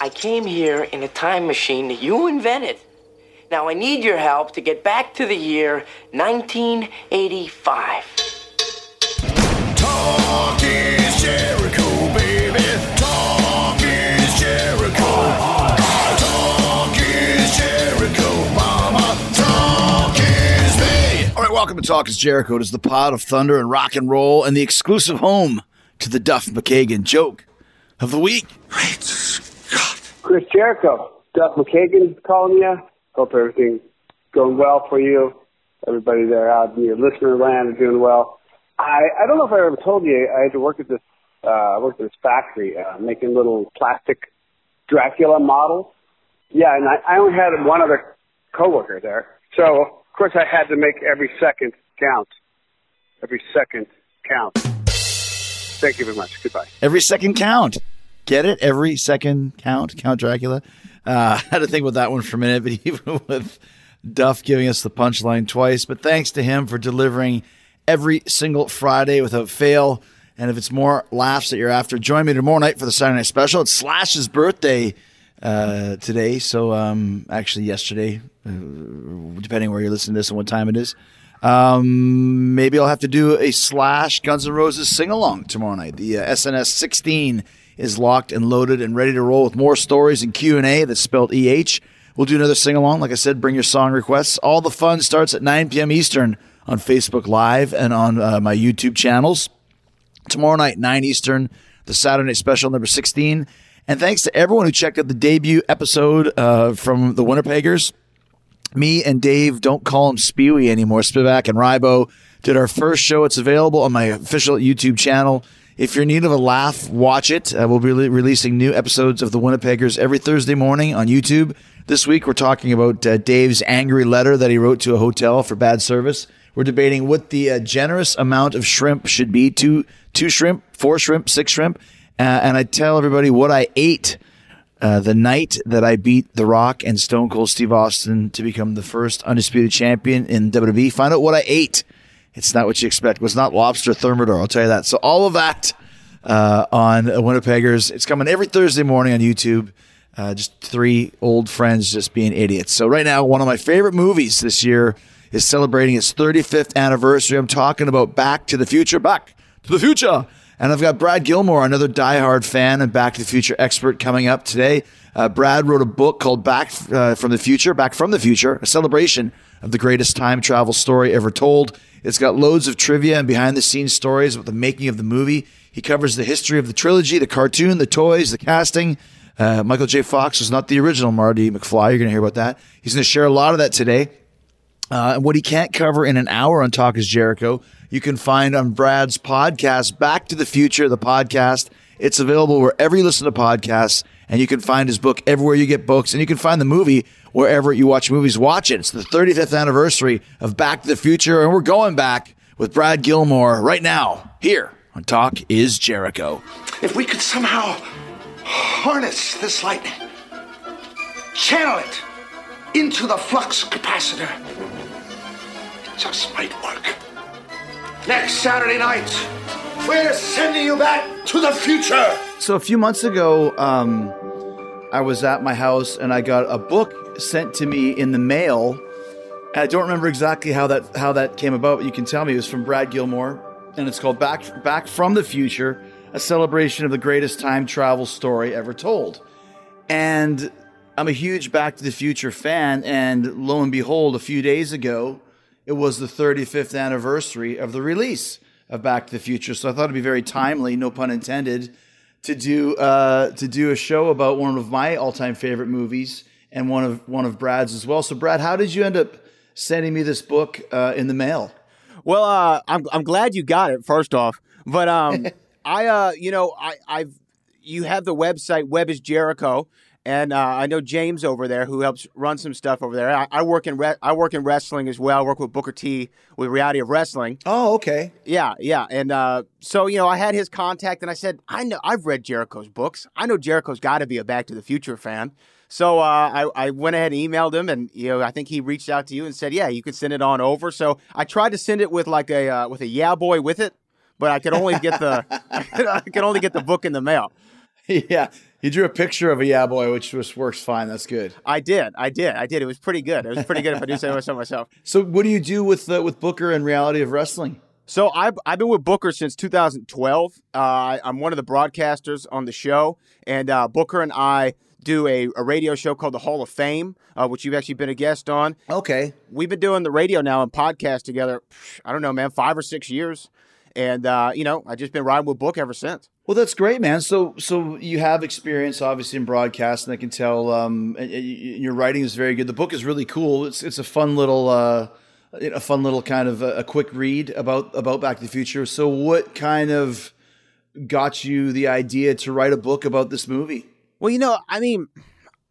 I came here in a time machine that you invented. Now I need your help to get back to the year 1985. Talk is Jericho, baby. Talk is Jericho. Talk is Jericho, mama. Talk is me. All right, welcome to Talk is Jericho. It is the pod of thunder and rock and roll and the exclusive home to the Duff McKagan joke of the week. Great Scott. Chris Jericho, Duff McKagan calling you. Hope everything's going well for you. Everybody there out in your listener land is doing well. I, I don't know if I ever told you, I had to work at this, uh, I worked at this factory, uh, making little plastic Dracula models. Yeah, and I, I only had one other coworker there. So, of course, I had to make every second count. Every second count. Thank you very much. Goodbye. Every second count. Get it? Every second count. Count Dracula. Uh, I had to think about that one for a minute, but even with Duff giving us the punchline twice, but thanks to him for delivering every single Friday without fail. And if it's more laughs that you're after, join me tomorrow night for the Saturday night special. It's Slash's birthday uh, today, so um, actually yesterday, uh, depending where you're listening to this and what time it is. Um, maybe I'll have to do a Slash Guns N' Roses sing along tomorrow night. The uh, SNS 16 is locked and loaded and ready to roll with more stories and Q and A that's spelled EH. We'll do another sing along. Like I said, bring your song requests. All the fun starts at 9 p.m. Eastern on Facebook Live and on uh, my YouTube channels. Tomorrow night, 9 Eastern, the Saturday special number 16. And thanks to everyone who checked out the debut episode uh, from the Winnipeggers. Me and Dave don't call him Spewy anymore. Spivak and Rybo did our first show. It's available on my official YouTube channel. If you're in need of a laugh, watch it. Uh, we'll be re- releasing new episodes of the Winnipeggers every Thursday morning on YouTube. This week, we're talking about uh, Dave's angry letter that he wrote to a hotel for bad service. We're debating what the uh, generous amount of shrimp should be two, two shrimp, four shrimp, six shrimp. Uh, and I tell everybody what I ate uh, the night that I beat The Rock and Stone Cold Steve Austin to become the first undisputed champion in WWE. Find out what I ate. It's not what you expect. It was not lobster thermidor. I'll tell you that. So all of that uh, on Winnipeggers. It's coming every Thursday morning on YouTube. Uh, just three old friends just being idiots. So right now, one of my favorite movies this year is celebrating its 35th anniversary. I'm talking about Back to the Future. Back to the Future. And I've got Brad Gilmore, another diehard fan and Back to the Future expert, coming up today. Uh, Brad wrote a book called Back uh, from the Future, Back from the Future, a celebration of the greatest time travel story ever told. It's got loads of trivia and behind the scenes stories about the making of the movie. He covers the history of the trilogy, the cartoon, the toys, the casting. Uh, Michael J. Fox was not the original Marty McFly. You're going to hear about that. He's going to share a lot of that today. Uh, and what he can't cover in an hour on Talk is Jericho, you can find on Brad's podcast, Back to the Future, the podcast. It's available wherever you listen to podcasts, and you can find his book everywhere you get books, and you can find the movie wherever you watch movies. Watch it. It's the 35th anniversary of Back to the Future, and we're going back with Brad Gilmore right now here on Talk is Jericho. If we could somehow harness this lightning, channel it into the flux capacitor, it just might work. Next Saturday night, we're sending you back to the future. So a few months ago, um, I was at my house and I got a book sent to me in the mail. I don't remember exactly how that how that came about, but you can tell me it was from Brad Gilmore, and it's called Back Back from the Future: A Celebration of the Greatest Time Travel Story Ever Told. And I'm a huge Back to the Future fan, and lo and behold, a few days ago, it was the 35th anniversary of the release of Back to the Future. So I thought it'd be very timely, no pun intended, to do uh, to do a show about one of my all-time favorite movies and one of one of Brad's as well. So, Brad, how did you end up sending me this book uh, in the mail? Well, uh, I'm I'm glad you got it. First off, but um, I uh, you know, I I've you have the website Web is Jericho, and uh, I know James over there who helps run some stuff over there. I, I work in re- I work in wrestling as well. I work with Booker T with Reality of Wrestling. Oh, okay. Yeah, yeah, and uh, so you know, I had his contact, and I said, I know I've read Jericho's books. I know Jericho's got to be a Back to the Future fan. So uh, I, I went ahead and emailed him, and you know I think he reached out to you and said, yeah, you could send it on over. So I tried to send it with like a uh, with a yeah boy with it, but I could only get the I could only get the book in the mail. yeah. You drew a picture of a yeah boy, which just works fine. That's good. I did. I did. I did. It was pretty good. It was pretty good if I do say so myself. So, what do you do with uh, with Booker and Reality of Wrestling? So I've, I've been with Booker since 2012. Uh, I'm one of the broadcasters on the show, and uh, Booker and I do a, a radio show called the Hall of Fame, uh, which you've actually been a guest on. Okay. We've been doing the radio now and podcast together. I don't know, man, five or six years, and uh, you know, I've just been riding with Book ever since. Well, that's great, man. So, so you have experience, obviously, in broadcast, and I can tell um, your writing is very good. The book is really cool. It's it's a fun little, uh, a fun little kind of a, a quick read about about Back to the Future. So, what kind of got you the idea to write a book about this movie? Well, you know, I mean,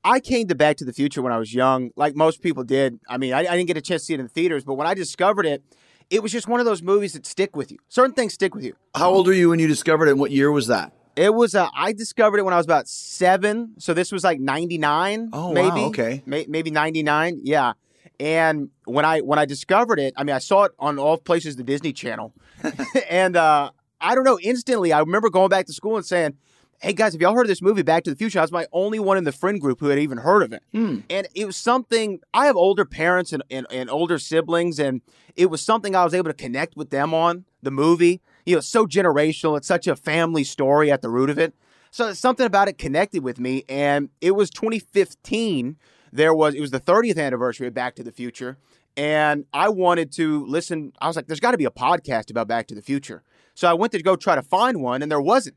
I came to Back to the Future when I was young, like most people did. I mean, I, I didn't get a chance to see it in the theaters, but when I discovered it, it was just one of those movies that stick with you. Certain things stick with you. How old were you when you discovered it? And what year was that? It was uh, I discovered it when I was about seven, so this was like ninety nine. Oh, wow, maybe okay. May- maybe ninety nine. Yeah. And when I when I discovered it, I mean, I saw it on all places the Disney Channel, and uh, I don't know. Instantly, I remember going back to school and saying, "Hey guys, have y'all heard of this movie, Back to the Future?" I was my only one in the friend group who had even heard of it, hmm. and it was something. I have older parents and, and and older siblings, and it was something I was able to connect with them on the movie. You know, it's so generational. It's such a family story at the root of it. So something about it connected with me, and it was 2015. There was it was the 30th anniversary of Back to the Future, and I wanted to listen. I was like, "There's got to be a podcast about Back to the Future." So I went to go try to find one, and there wasn't.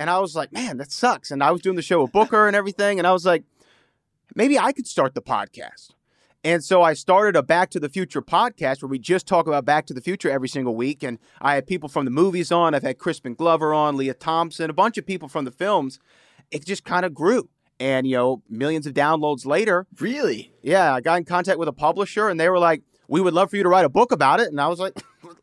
And I was like, "Man, that sucks." And I was doing the show with Booker and everything, and I was like, "Maybe I could start the podcast." And so I started a Back to the Future podcast where we just talk about Back to the Future every single week. And I had people from the movies on. I've had Crispin Glover on, Lea Thompson, a bunch of people from the films. It just kind of grew. And, you know, millions of downloads later, Really? yeah, I got in contact with a publisher and they were like, we would love for you to write a book about it. And I was like,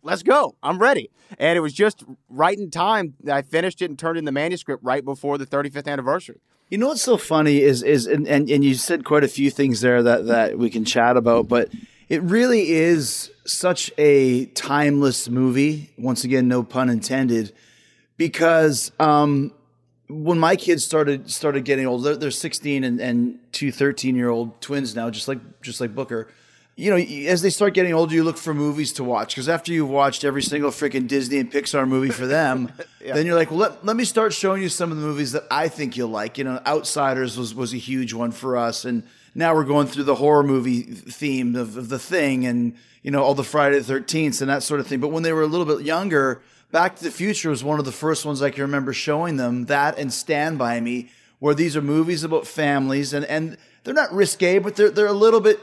let's go. I'm ready. And it was just right in time that I finished it and turned in the manuscript right before the 35th anniversary. You know what's so funny is is and, and, and you said quite a few things there that, that we can chat about, but it really is such a timeless movie. Once again, no pun intended, because um, when my kids started started getting old, they're, they're 16 and, and two 13 year old twins now, just like just like Booker. You know, as they start getting older, you look for movies to watch because after you've watched every single freaking Disney and Pixar movie for them, then you're like, well, let, let me start showing you some of the movies that I think you'll like. You know, Outsiders was was a huge one for us, and now we're going through the horror movie theme of, of the Thing, and you know all the Friday the Thirteenth and that sort of thing. But when they were a little bit younger, Back to the Future was one of the first ones I can remember showing them. That and Stand by Me, where these are movies about families, and and they're not risque, but they're they're a little bit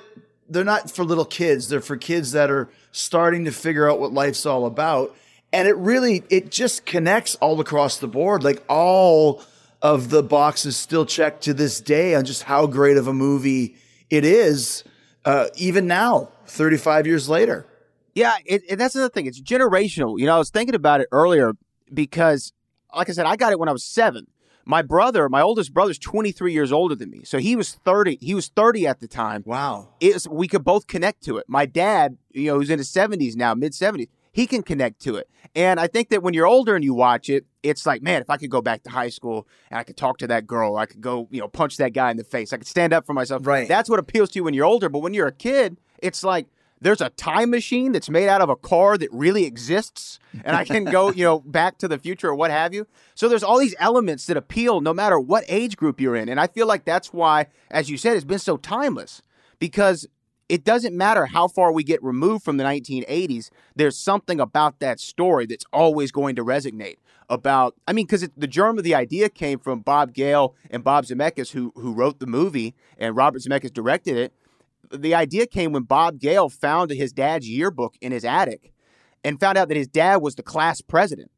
they're not for little kids. They're for kids that are starting to figure out what life's all about. And it really, it just connects all across the board. Like all of the boxes still checked to this day on just how great of a movie it is, uh, even now, 35 years later. Yeah, it, and that's another thing. It's generational. You know, I was thinking about it earlier because, like I said, I got it when I was seven. My brother, my oldest brother's 23 years older than me. So he was 30. He was 30 at the time. Wow. It was, we could both connect to it. My dad, you know, who's in his 70s now, mid 70s, he can connect to it. And I think that when you're older and you watch it, it's like, man, if I could go back to high school and I could talk to that girl, I could go, you know, punch that guy in the face, I could stand up for myself. Right. That's what appeals to you when you're older. But when you're a kid, it's like, there's a time machine that's made out of a car that really exists and I can go, you know, back to the future or what have you. So there's all these elements that appeal no matter what age group you're in. And I feel like that's why, as you said, it's been so timeless because it doesn't matter how far we get removed from the 1980s. There's something about that story that's always going to resonate about, I mean, because the germ of the idea came from Bob Gale and Bob Zemeckis, who, who wrote the movie and Robert Zemeckis directed it the idea came when Bob Gale found his dad's yearbook in his attic and found out that his dad was the class president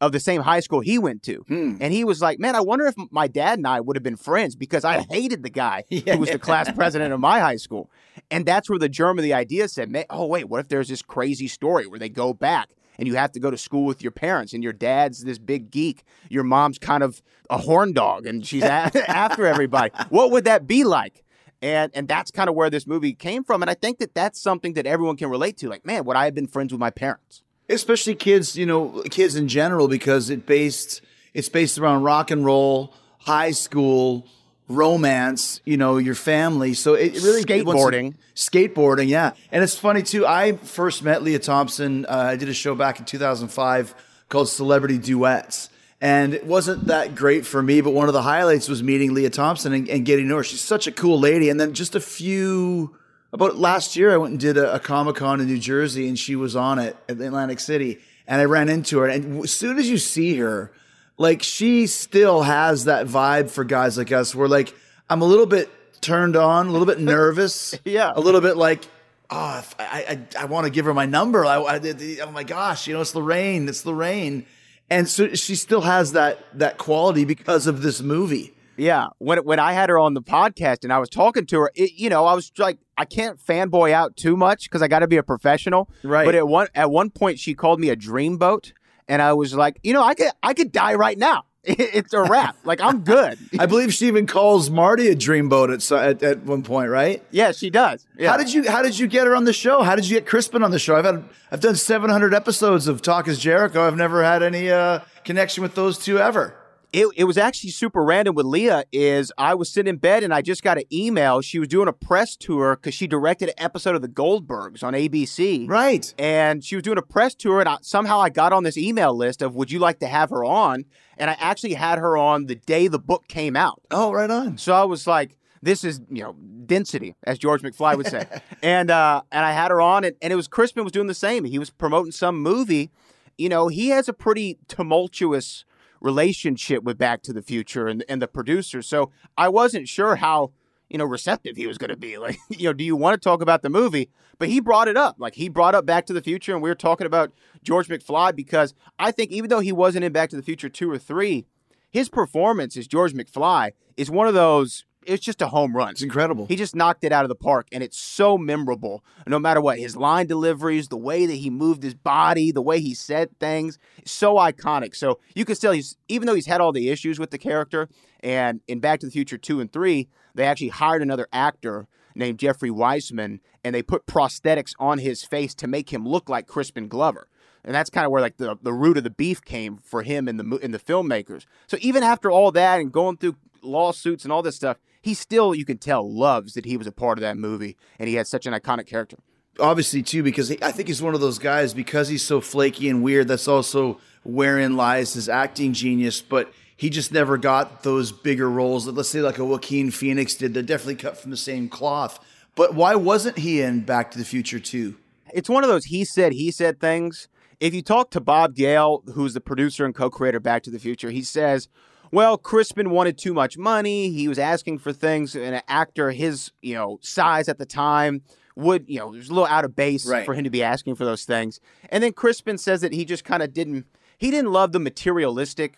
of the same high school he went to. Hmm. And he was like, Man, I wonder if my dad and I would have been friends because I hated the guy who was the class president of my high school. And that's where the germ of the idea said, "Man, Oh, wait, what if there's this crazy story where they go back? And you have to go to school with your parents, and your dad's this big geek. Your mom's kind of a horn dog, and she's a- after everybody. What would that be like? And and that's kind of where this movie came from. And I think that that's something that everyone can relate to. Like, man, would I have been friends with my parents? especially kids, you know, kids in general, because it based it's based around rock and roll, high school romance, you know, your family. So it it really it wants to- Skateboarding. skateboarding, yeah. And it's funny too. I first met Lea Thompson. Uh, I did a show back in 2005 called Celebrity Duets. And it wasn't that great for me, but one of the highlights was meeting Lea Thompson and, and getting to know her. She's such a cool lady. And then just a few, about last year, I went and did a, a Comic Con in New Jersey and she was on it at Atlantic City. And I ran into her. And as soon as you see her, like she still has that vibe for guys like us where like I'm a little bit turned on, a little bit nervous. Yeah. A little bit like, oh, I, I, I want to give her my number. I, I, oh my gosh, you know, it's Lorraine. It's Lorraine. And so she still has that, that quality because of this movie. Yeah, when when I had her on the podcast and I was talking to her, it, you know, I was like, I can't fanboy out too much because I got to be a professional. Right. But at one at one point, she called me a dreamboat, and I was like, you know, I could I could die right now. It's a wrap. like I'm good. I believe she even calls Marty a dreamboat at, at, at one point, right? yeah, she does. Yeah. How did you How did you get her on the show? How did you get Crispin on the show? I've had I've done 700 episodes of Talk Is Jericho. I've never had any uh, connection with those two ever. it, it was actually super random with Lea is I was sitting in bed and I just got an email. She was doing a press tour because she directed an episode of The Goldbergs on ABC. Right. And she was doing a press tour and I, somehow I got on this email list of would you like to have her on? And I actually had her on the day the book came out. Oh, right on. So I was like, this is, you know, density, as George McFly would say. and uh, and I had her on and, and it was Crispin was doing the same. He was promoting some movie. You know, he has a pretty tumultuous relationship with Back to the Future and, and the producers. So I wasn't sure how, you know, receptive he was going to be. Like, you know, do you want to talk about the movie? But he brought it up. Like, he brought up Back to the Future, and we were talking about George McFly because I think even though he wasn't in Back to the Future 2 or 3, his performance as George McFly is one of those, it's just a home run. It's incredible. He just knocked it out of the park, and it's so memorable. No matter what, his line deliveries, the way that he moved his body, the way he said things, so iconic. So you can still, he's even though he's had all the issues with the character, and in Back to the Future two and three, they actually hired another actor named Jeffrey Weissman, and they put prosthetics on his face to make him look like Crispin Glover. And that's kind of where like the, the root of the beef came for him and the and the filmmakers. So even after all that and going through lawsuits and all this stuff, he still you can tell loves that he was a part of that movie and he had such an iconic character. Obviously, too, because he, I think he's one of those guys because he's so flaky and weird. That's also wherein lies his acting genius. But he just never got those bigger roles that, let's say, like a Joaquin Phoenix did. They're definitely cut from the same cloth. But why wasn't he in Back to the Future too? It's one of those he said he said things. If you talk to Bob Gale, who's the producer and co-creator of Back to the Future, he says, "Well, Crispin wanted too much money. He was asking for things, and an actor his you know size at the time." Would you know? It was a little out of base Right. for him to be asking for those things. And then Crispin says that he just kind of didn't. He didn't love the materialistic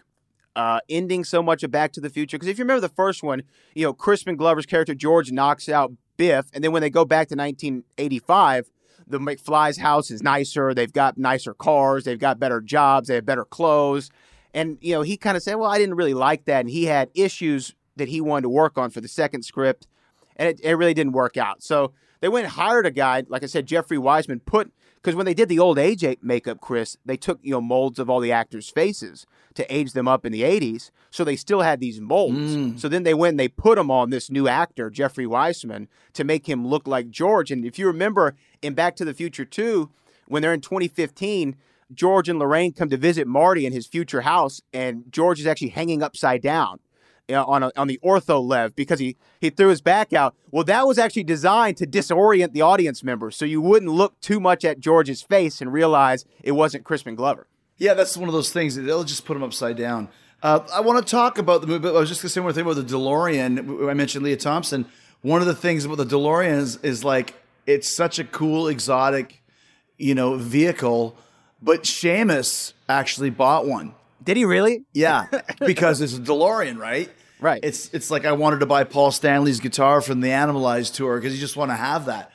uh, ending so much of Back to the Future. Because if you remember the first one, you know, Crispin Glover's character George knocks out Biff, and then when they go back to 1985, the McFly's house is nicer. They've got nicer cars. They've got better jobs. They have better clothes. And you know, he kind of said, "Well, I didn't really like that," and he had issues that he wanted to work on for the second script, and it, it really didn't work out. So they went and hired a guy, like I said, Jeffrey Weissman, put because when they did the old age makeup, Chris, they took you know molds of all the actors' faces to age them up in the '80s, so they still had these molds. Mm. So then they went and they put them on this new actor, Jeffrey Weissman, to make him look like George. And if you remember in Back to the Future 2, when they're in 2015, George and Lorraine come to visit Marty in his future house, and George is actually hanging upside down you know, on a, on the ortho lev because he he threw his back out. Well, that was actually designed to disorient the audience members, so you wouldn't look too much at George's face and realize it wasn't Crispin Glover. Yeah, that's one of those things. They'll just put them upside down. Uh, I want to talk about the movie, but I was just going to say one thing about the DeLorean. I mentioned Lea Thompson. One of the things about the DeLorean is, is like it's such a cool, exotic, you know, vehicle. But Seamus actually bought one. Did he really? Yeah, because it's a DeLorean, right? Right. It's it's like I wanted to buy Paul Stanley's guitar from the Animalized tour because you just want to have that.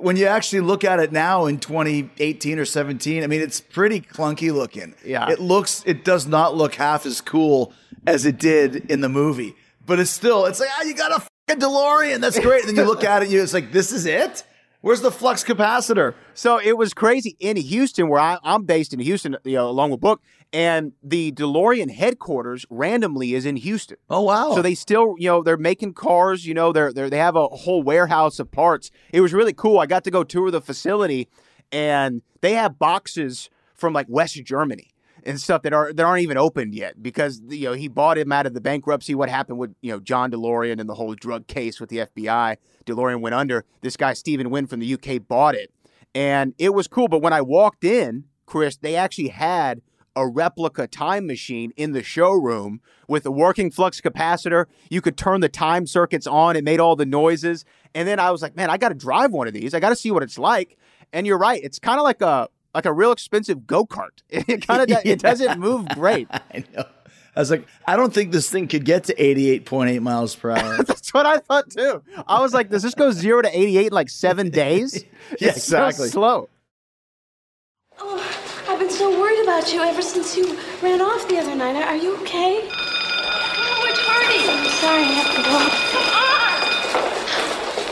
When you actually look at it now in 2018 or 17, I mean, it's pretty clunky looking. Yeah. It looks, it does not look half as cool as it did in the movie, but it's still, it's like, ah, you got a fucking DeLorean. That's great. and then you look at it, you it's like, this is it. Where's the flux capacitor? So it was crazy in Houston, where I, I'm based in Houston, you know, along with Book, and the DeLorean headquarters randomly is in Houston. Oh wow! So they still, you know, they're making cars. You know, they're, they're they have a whole warehouse of parts. It was really cool. I got to go tour the facility, and they have boxes from like West Germany and stuff that are that aren't even opened yet because you know he bought him out of the bankruptcy. What happened with you know John DeLorean and the whole drug case with the FBI? DeLorean went under. This guy Stephen Wynne from the UK bought it, and it was cool. But when I walked in, Chris, they actually had a replica time machine in the showroom with a working flux capacitor. You could turn the time circuits on. It made all the noises. And then I was like, man, I got to drive one of these. I got to see what it's like. And you're right. It's kind of like a like a real expensive go kart. It kind of yeah. it doesn't move great. I know. I was like, I don't think this thing could get to 88.8 miles per hour. That's what I thought too. I was like, does this go zero to 88 in like seven days? yeah, it's exactly. So slow. Oh, I've so worried about you ever since you ran off the other night. Are you okay? Oh, it's Hardy. I'm sorry I have to go. Come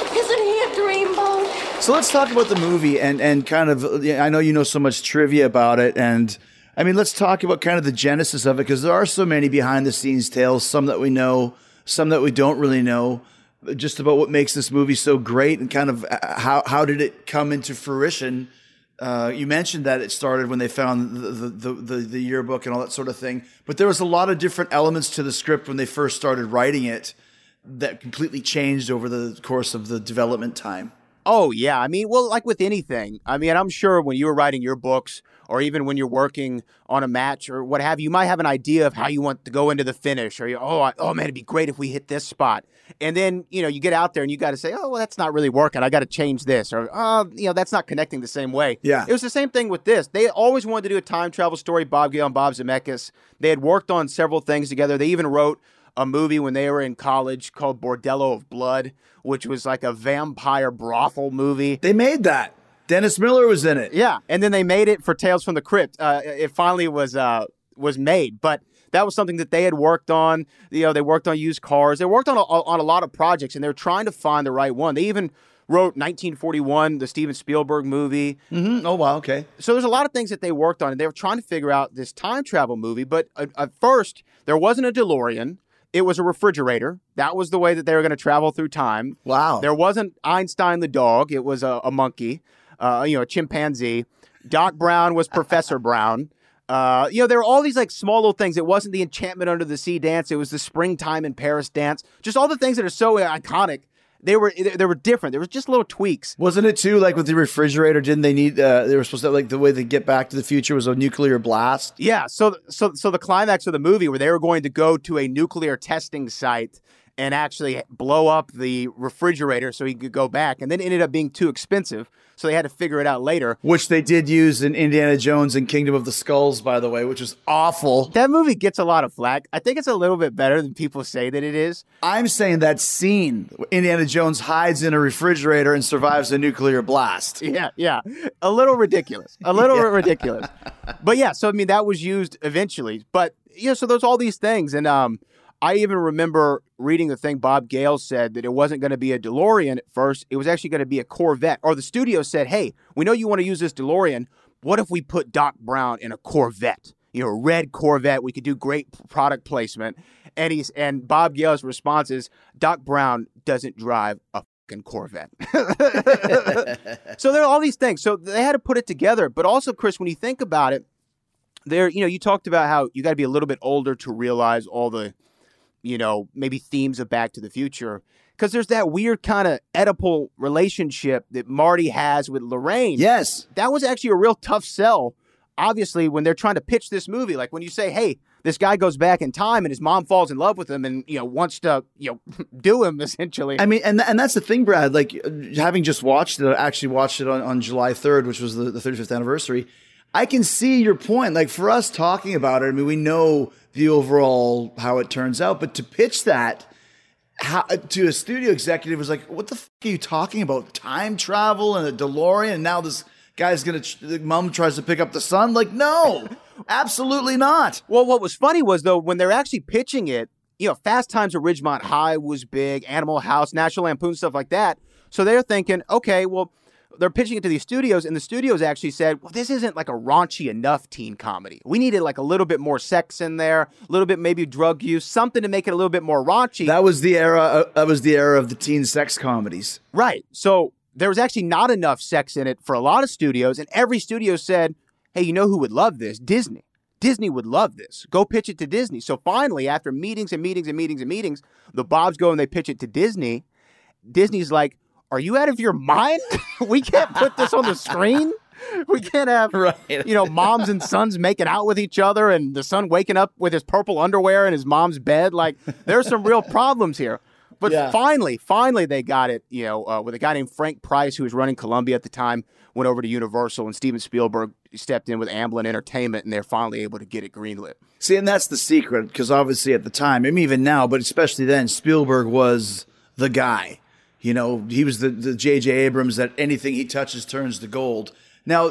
on. Isn't he a dreamboat? So let's talk about the movie and and kind of. I know you know so much trivia about it, and I mean, let's talk about kind of the genesis of it because there are so many behind the scenes tales. Some that we know, some that we don't really know. Just about what makes this movie so great, and kind of uh, how how did it come into fruition? Uh, you mentioned that it started when they found the, the, the, the, yearbook and all that sort of thing. But there was a lot of different elements to the script when they first started writing it that completely changed over the course of the development time. Oh, yeah. I mean, well, like with anything, I mean, I'm sure when you were writing your books or even when you're working on a match or what have you, you might have an idea of how you want to go into the finish or you, oh, I, oh man, it'd be great if we hit this spot. And then, you know, you get out there and you got to say, oh, well, that's not really working. I got to change this. Or, oh, you know, that's not connecting the same way. Yeah. It was the same thing with this. They always wanted to do a time travel story, Bob Gale and Bob Zemeckis. They had worked on several things together. They even wrote a movie when they were in college called Bordello of Blood, which was like a vampire brothel movie. They made that. Dennis Miller was in it. Yeah, and then they made it for Tales from the Crypt. Uh, it finally was uh, was made, but that was something that they had worked on. You know, they worked on used cars. They worked on a, on a lot of projects, and they're trying to find the right one. They even wrote 1941, the Steven Spielberg movie. Mm-hmm. Oh wow, okay. So there's a lot of things that they worked on, and they were trying to figure out this time travel movie. But at, at first, there wasn't a DeLorean. It was a refrigerator. That was the way that they were going to travel through time. Wow. There wasn't Einstein the dog. It was a, a monkey, uh, you know, a chimpanzee. Doc Brown was Professor Brown. Uh, you know, there were all these like small little things. It wasn't the enchantment under the sea dance. It was the springtime in Paris dance. Just all the things that are so iconic. They were they were different. There was just little tweaks. Wasn't it too like with the refrigerator? Didn't they need? Uh, they were supposed to like the way they get back to the future was a nuclear blast. Yeah. So so so the climax of the movie where they were going to go to a nuclear testing site and actually blow up the refrigerator so he could go back. And then ended up being too expensive. So they had to figure it out later. Which they did use in Indiana Jones and Kingdom of the Skulls, by the way, which is awful. That movie gets a lot of flack. I think it's a little bit better than people say that it is. I'm saying that scene, Indiana Jones hides in a refrigerator and survives a nuclear blast. Yeah, yeah. A little ridiculous. A little yeah. ridiculous. But yeah, so I mean that was used eventually. But yeah, so there's all these things. And um I even remember reading the thing Bob Gale said that it wasn't going to be a DeLorean at first. It was actually going to be a Corvette. Or the studio said, hey, we know you want to use this DeLorean. What if we put Doc Brown in a Corvette? You know, a red Corvette. We could do great product placement. And he's and Bob Gale's response is Doc Brown doesn't drive a fucking Corvette. so there are all these things. So they had to put it together. But also, Chris, when you think about it, there, you know, you talked about how you got to be a little bit older to realize all the you know, maybe themes of Back to the Future. Because there's that weird kind of Oedipal relationship that Marty has with Lorraine. Yes. That was actually a real tough sell, obviously, when they're trying to pitch this movie. Like when you say, hey, this guy goes back in time and his mom falls in love with him and, you know, wants to, you know, do him essentially. I mean, and, and that's the thing, Brad. Like uh, having just watched it, i actually watched it on, on July 3rd, which was the, the 35th anniversary. I can see your point. Like for us talking about it, I mean, we know the overall how it turns out. But to pitch that how, to a studio executive was like, "What the fuck are you talking about? Time travel and a DeLorean, and now this guy's gonna the mom tries to pick up the son." Like, no, absolutely not. Well, what was funny was though when they're actually pitching it, you know, Fast Times at Ridgemont High was big, Animal House, National Lampoon, stuff like that. So they're thinking, okay, well, they're pitching it to these studios, and the studios actually said, "Well, this isn't like a raunchy enough teen comedy. We needed like a little bit more sex in there, a little bit maybe drug use, something to make it a little bit more raunchy." That was the era. Uh, that was the era of the teen sex comedies. Right. So there was actually not enough sex in it for a lot of studios, and every studio said, "Hey, you know who would love this? Disney." Disney would love this. Go pitch it to Disney. So finally, after meetings and meetings and meetings and meetings, the Bobs go and they pitch it to Disney. Disney's like, Are you out of your mind? we can't put this on the screen. We can't have, Right. you know, moms and sons making out with each other and the son waking up with his purple underwear in his mom's bed. Like, there's some real problems here. But Yeah. finally, finally, they got it, you know, uh, with a guy named Frank Price, who was running Columbia at the time, went over to Universal, and Steven Spielberg stepped in with Amblin Entertainment, and they're finally able to get it greenlit. See, and that's the secret because obviously at the time, I mean, even now, but especially then, Spielberg was the guy. You know, he was the the J.J. Abrams that anything he touches turns to gold. Now,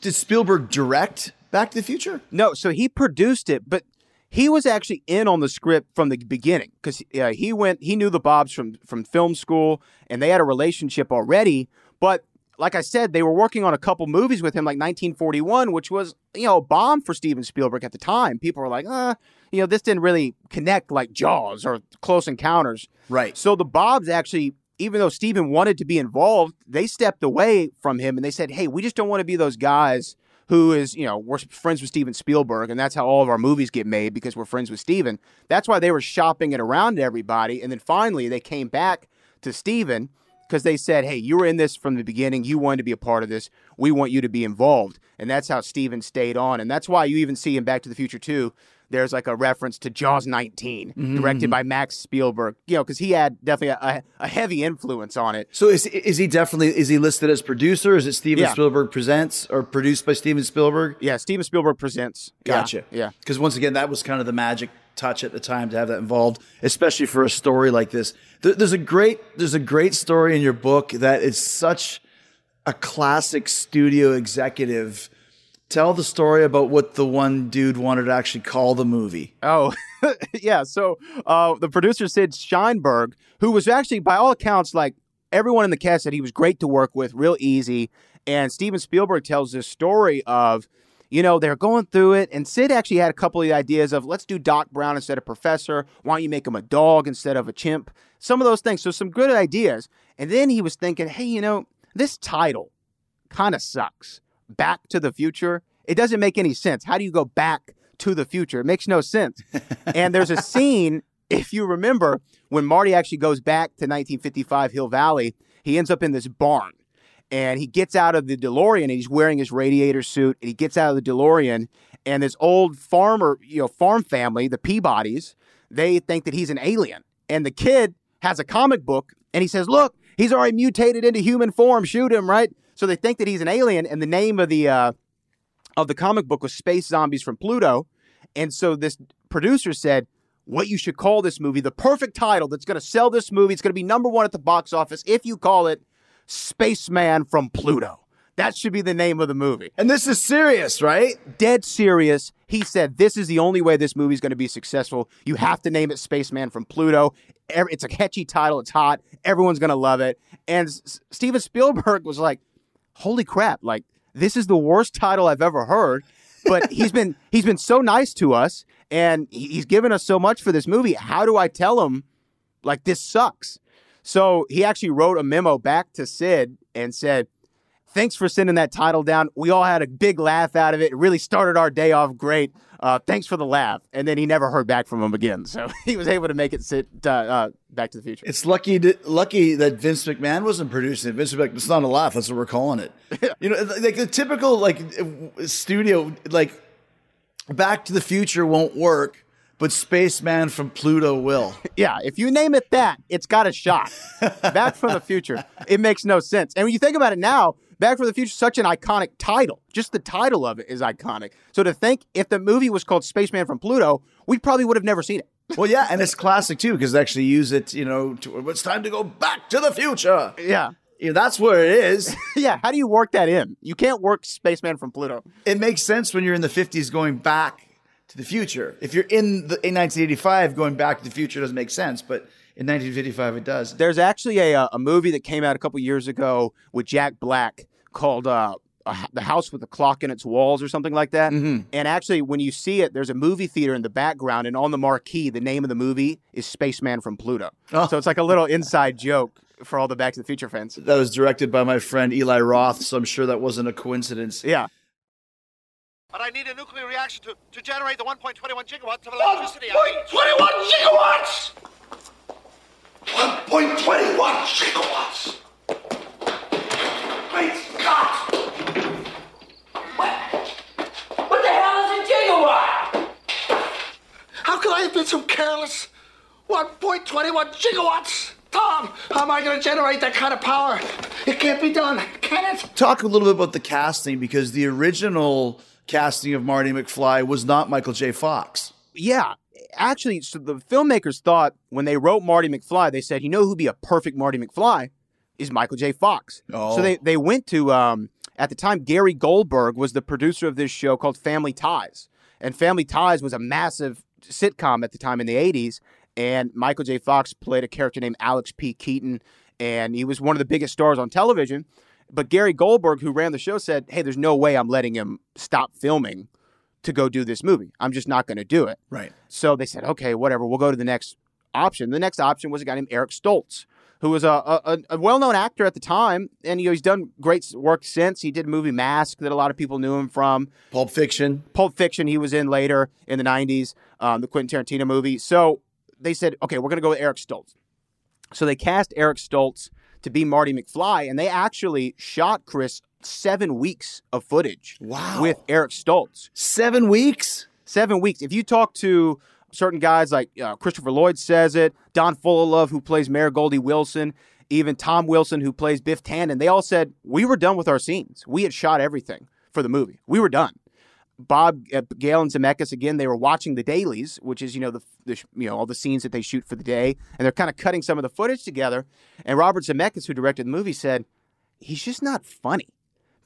did Spielberg direct Back to the Future? No, so he produced it, but he was actually in on the script from the beginning because uh, he went. He knew the Bobs from from film school, and they had a relationship already. But like I said, they were working on a couple movies with him, like 1941, which was you know a bomb for Steven Spielberg at the time. People were like, uh, you know, this didn't really connect like Jaws or Close Encounters. Right. So the Bobs actually, even though Steven wanted to be involved, they stepped away from him and they said, hey, we just don't want to be those guys who is, you know, we're friends with Steven Spielberg and that's how all of our movies get made because we're friends with Steven. That's why they were shopping it around to everybody. And then finally they came back to Steven because they said, hey, you were in this from the beginning. You wanted to be a part of this. We want you to be involved. And that's how Steven stayed on. And that's why you even see in Back to the Future 2, there's like a reference to Jaws 19, directed mm. by Max Spielberg, you know, because he had definitely a, a heavy influence on it. So is is he definitely is he listed as producer? Is it Steven Yeah. Spielberg presents or produced by Steven Spielberg? Yeah, Steven Spielberg presents. Gotcha. Yeah. Because once again, that was kind of the magic touch at the time to have that involved, especially for a story like this. There- There's a great there's a great story in your book that is such a classic studio executive. Tell the story about what the one dude wanted to actually call the movie. Oh, yeah. So uh, the producer Sid Sheinberg, who was actually, by all accounts, like everyone in the cast said he was great to work with, real easy. And Steven Spielberg tells this story of, you know, they're going through it, and Sid actually had a couple of ideas of let's do Doc Brown instead of Professor. Why don't you make him a dog instead of a chimp? Some of those things. So some good ideas. And then he was thinking, hey, you know, this title kind of sucks. Back to the Future. It doesn't make any sense. How do you go back to the future? It makes no sense. and there's a scene, if you remember, when Marty actually goes back to 1955 Hill Valley, he ends up in this barn. And he gets out of the DeLorean and he's wearing his radiator suit. And he gets out of the DeLorean, and this old farmer, you know, farm family, the Peabodys, they think that he's an alien. And the kid has a comic book and he says, Look, he's already mutated into human form. Shoot him, right? So they think that he's an alien. And the name of the uh, of the comic book was Space Zombies from Pluto. And so this producer said, What you should call this movie, the perfect title that's going to sell this movie, it's going to be number one at the box office if you call it Spaceman from Pluto. That should be the name of the movie. And this is serious, right? Dead serious. He said, This is the only way this movie is going to be successful. You have to name it Spaceman from Pluto. It's a catchy title. It's hot. Everyone's going to love it. And Steven Spielberg was like, Holy crap. Like, this is the worst title I've ever heard. But he's been he's been so nice to us and he's given us so much for this movie. How do I tell him like this sucks? So he actually wrote a memo back to Sid and said, Thanks for sending that title down. We all had a big laugh out of it. It really started our day off great. Uh, thanks for the laugh. And then he never heard back from him again. So he was able to make it sit uh, uh, Back to the Future. It's lucky to, lucky that Vince McMahon wasn't producing it. Vince McMahon, it's not a laugh. That's what we're calling it. you know, like the typical like studio, like Back to the Future won't work, but Spaceman from Pluto will. Yeah, if you name it that, it's got a shot. Back from the Future. It makes no sense. And when you think about it now, Back from the Future is such an iconic title. Just the title of it is iconic. So to think if the movie was called Spaceman from Pluto, we probably would have never seen it. Well, yeah, and it's classic too because they actually use it. You know, to, it's time to go back to the future. Yeah. You know, that's where it is. Yeah, how do you work that in? You can't work Spaceman from Pluto. it makes sense when you're in the 50s going back to the future. If you're in the in 1985 going back to the future doesn't make sense, but In 1955, it does. There's actually a uh, a movie that came out a couple years ago with Jack Black called uh, a h- "The House with the Clock in Its Walls" or something like that. Mhm. And actually, when you see it, there's a movie theater in the background, and on the marquee, the name of the movie is Spaceman from Pluto. Oh. So it's like a little inside joke for all the Back to the Future fans. That was directed by my friend Eli Roth, so I'm sure that wasn't a coincidence. Yeah. But I need a nuclear reaction to, to generate the 1.21 gigawatts of 1.21 electricity. I gigawatts! 1.21 gigawatts! Great Scott! What What the hell is a gigawatt? How could I have been so careless? 1.21 gigawatts? Tom, how am I going to generate that kind of power? It can't be done, can it? Talk a little bit about the casting because the original casting of Marty McFly was not Michael J. Fox. Yeah. Actually, so the filmmakers thought when they wrote Marty McFly, they said, you know who'd be a perfect Marty McFly is Michael J. Fox. Oh. So they, they went to, um, at the time, Gary Goldberg was the producer of this show called Family Ties. And Family Ties was a massive sitcom at the time in the 80s. And Michael J. Fox played a character named Alex P. Keaton. And he was one of the biggest stars on television. But Gary Goldberg, who ran the show, said, hey, there's no way I'm letting him stop filming to go do this movie. I'm just not going to do it. Right. So they said, okay, whatever, we'll go to the next option. The next option was a guy named Eric Stoltz, who was a, a, a well-known actor at the time, and you know, he's done great work since. He did a movie Mask that a lot of people knew him from. Pulp Fiction. Pulp Fiction he was in later in the 90s, um, the Quentin Tarantino movie. So they said, okay, we're going to go with Eric Stoltz. So they cast Eric Stoltz to be Marty McFly, and they actually shot Chris seven weeks of footage Wow. with Eric Stoltz. Seven weeks? Seven weeks. If you talk to certain guys like uh, Christopher Lloyd says it, Don Fullilove, who plays Mayor Goldie Wilson, even Tom Wilson, who plays Biff Tannen, they all said, we were done with our scenes. We had shot everything for the movie. We were done. Bob, uh, Gale, and Zemeckis again. They were watching the dailies, which is you know the, the you know all the scenes that they shoot for the day, and they're kind of cutting some of the footage together. And Robert Zemeckis, who directed the movie, said he's just not funny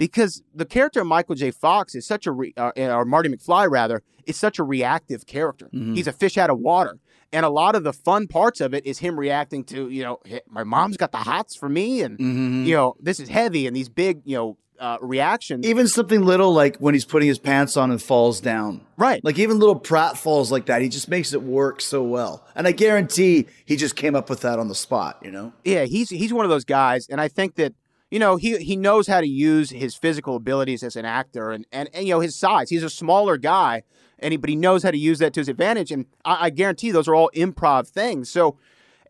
because the character of Michael J. Fox is such a re- uh, or Marty McFly rather is such a reactive character. He's a fish out of water, and a lot of the fun parts of it is him reacting to you know my mom's got the hots for me, and you know this is heavy, and these big you know uh, reactions. Even something little like when he's putting his pants on and falls down. Right. Like even little prat falls like that, he just makes it work so well. And I guarantee he just came up with that on the spot, you know? Yeah, he's he's one of those guys, and I think that you know he he knows how to use his physical abilities as an actor, and and, and you know his size. He's a smaller guy, and he, but he knows how to use that to his advantage. And I, I guarantee those are all improv things. So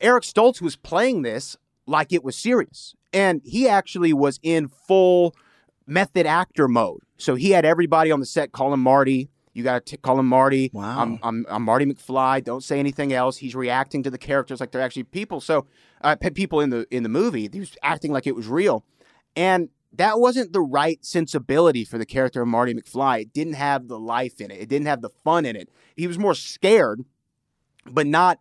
Eric Stoltz was playing this like it was serious, and he actually was in full method actor mode. So he had everybody on the set call him Marty. You got to call him Marty. Wow. I'm, I'm, I'm Marty McFly. Don't say anything else. He's reacting to the characters like they're actually people. So uh, people in the in the movie, he was acting like it was real, and that wasn't the right sensibility for the character of Marty McFly. It didn't have the life in it. It didn't have the fun in it. He was more scared, but not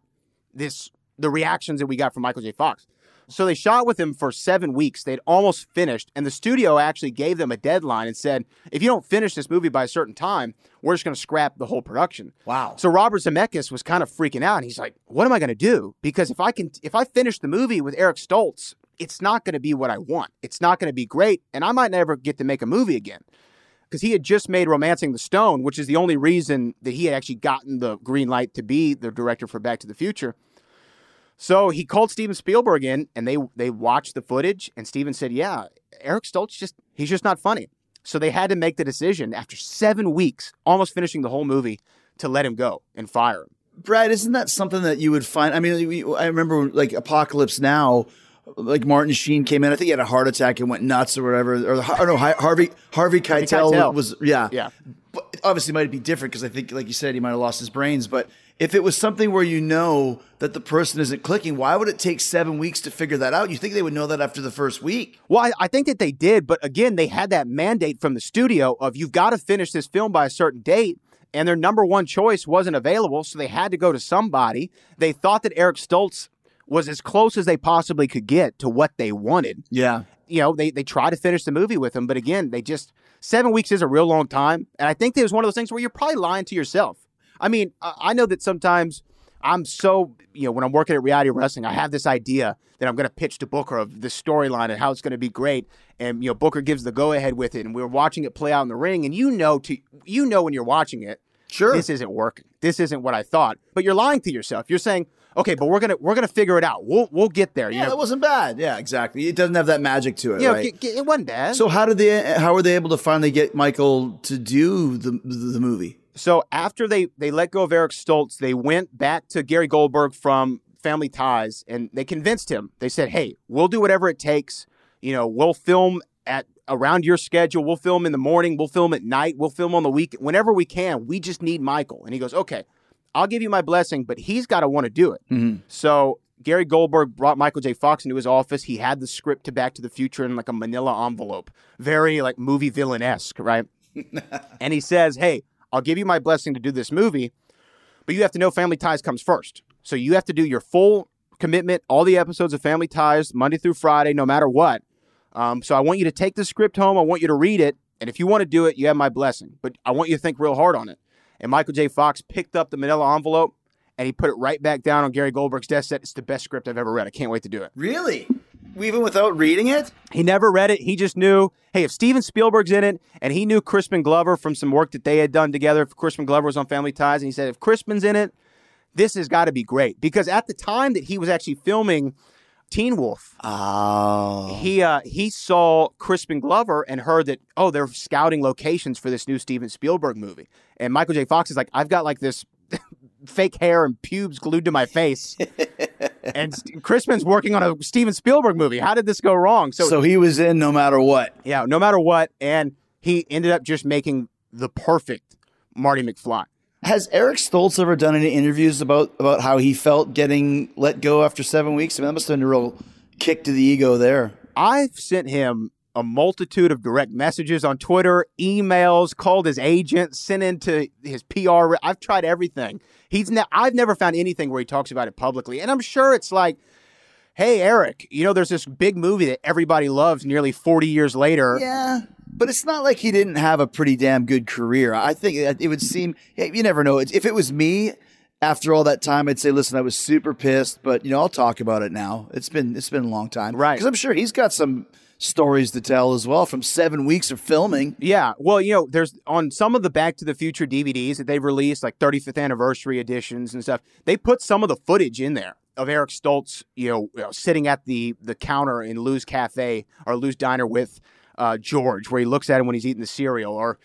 this the reactions that we got from Michael J. Fox. So they shot with him for seven weeks. They'd almost finished, and the studio actually gave them a deadline and said, "If you don't finish this movie by a certain time, we're just going to scrap the whole production." Wow. So Robert Zemeckis was kind of freaking out. And he's like, "What am I going to do? Because if I can, if I finish the movie with Eric Stoltz, it's not going to be what I want. It's not going to be great, and I might never get to make a movie again." Because he had just made *Romancing the Stone*, which is the only reason that he had actually gotten the green light to be the director for *Back to the Future*. So he called Steven Spielberg in, and they they watched the footage, and Steven said, "Yeah, Eric Stoltz just he's just not funny." So they had to make the decision after seven weeks, almost finishing the whole movie, to let him go and fire him. Brad, isn't that something that you would find? I mean, I remember like Apocalypse Now, like Martin Sheen came in. I think he had a heart attack and went nuts or whatever. Or, or no, Har- Harvey Harvey Keitel, Keitel. was yeah Yeah. But obviously, it might be different because I think, like you said, he might have lost his brains. But if it was something where you know that the person isn't clicking, why would it take seven weeks to figure that out? You think they would know that after the first week? Well, I, I think that they did, but again, they had that mandate from the studio of you've got to finish this film by a certain date, and their number one choice wasn't available, so they had to go to somebody. They thought that Eric Stoltz was as close as they possibly could get to what they wanted. Yeah. You know, they they tried to finish the movie with him, but again, they just seven weeks is a real long time, and I think it was one of those things where you're probably lying to yourself. I mean, I, know that sometimes I'm so you know when I'm working at reality wrestling, I have this idea that I'm going to pitch to Booker of this storyline and how it's going to be great, and you know Booker gives the go ahead with it, and we're watching it play out in the ring, and you know to you know when you're watching it, Sure. this isn't working, this isn't what I thought, but you're lying to yourself. You're saying, okay, but we're gonna we're gonna figure it out. We'll we'll get there. You Yeah, know, that wasn't bad. Yeah, exactly. It doesn't have that magic to it, Yeah, right? g- g- it wasn't bad. so how did they? How were they able to finally get Michael to do the the movie? So after they they let go of Eric Stoltz, they went back to Gary Goldberg from Family Ties, and they convinced him. They said, "Hey, we'll do whatever it takes. You know, we'll film at around your schedule. We'll film in the morning. We'll film at night. We'll film on the week whenever we can. We just need Michael." And he goes, "Okay, I'll give you my blessing, but he's got to want to do it." Mm-hmm. So Gary Goldberg brought Michael J. Fox into his office. He had the script to Back to the Future in like a Manila envelope, very like movie villain esque, right? and he says, "Hey, I'll give you my blessing to do this movie, but you have to know Family Ties comes first. So you have to do your full commitment, all the episodes of Family Ties, Monday through Friday, no matter what. Um, so I want you to take the script home. I want you to read it, and if you want to do it, you have my blessing. But I want you to think real hard on it." And Michael J. Fox picked up the Manila envelope and he put it right back down on Gary Goldberg's desk. Said, "It's the best script I've ever read. I can't wait to do it." Really? Even without reading it? He never read it. He just knew, hey, if Steven Spielberg's in it, and he knew Crispin Glover from some work that they had done together. If Crispin Glover was on Family Ties, and he said, if Crispin's in it, this has got to be great. Because at the time that he was actually filming Teen Wolf, Oh. he uh, he saw Crispin Glover and heard that oh they're scouting locations for this new Steven Spielberg movie, and Michael J. Fox is like I've got like this fake hair and pubes glued to my face, and Crispin's working on a Steven Spielberg movie. How did this go wrong? So he was in no matter what. Yeah, no matter what. And he ended up just making the perfect Marty McFly. Has Eric Stoltz ever done any interviews about about how he felt getting let go after seven weeks? I mean, that must have been a real kick to the ego there. I've sent him a multitude of direct messages on Twitter, emails, called his agent, sent into his PR. I've tried everything. He's ne- I've never found anything where he talks about it publicly. And I'm sure it's like, hey, Eric, you know, there's this big movie that everybody loves nearly 40 years later. Yeah, but it's not like he didn't have a pretty damn good career. I think it would seem you never know. If it was me, after all that time, I'd say, listen, I was super pissed, but you know, I'll talk about it now. It's been it's been a long time, Right. Because I'm sure he's got some stories to tell as well from seven weeks of filming. Yeah, well, you know, there's on some of the Back to the Future DVDs that they've released, like 35th anniversary editions and stuff. They put some of the footage in there of Eric Stoltz, you know, you know, sitting at the the counter in Lou's Cafe or Lou's Diner with uh, George, where he looks at him when he's eating the cereal, or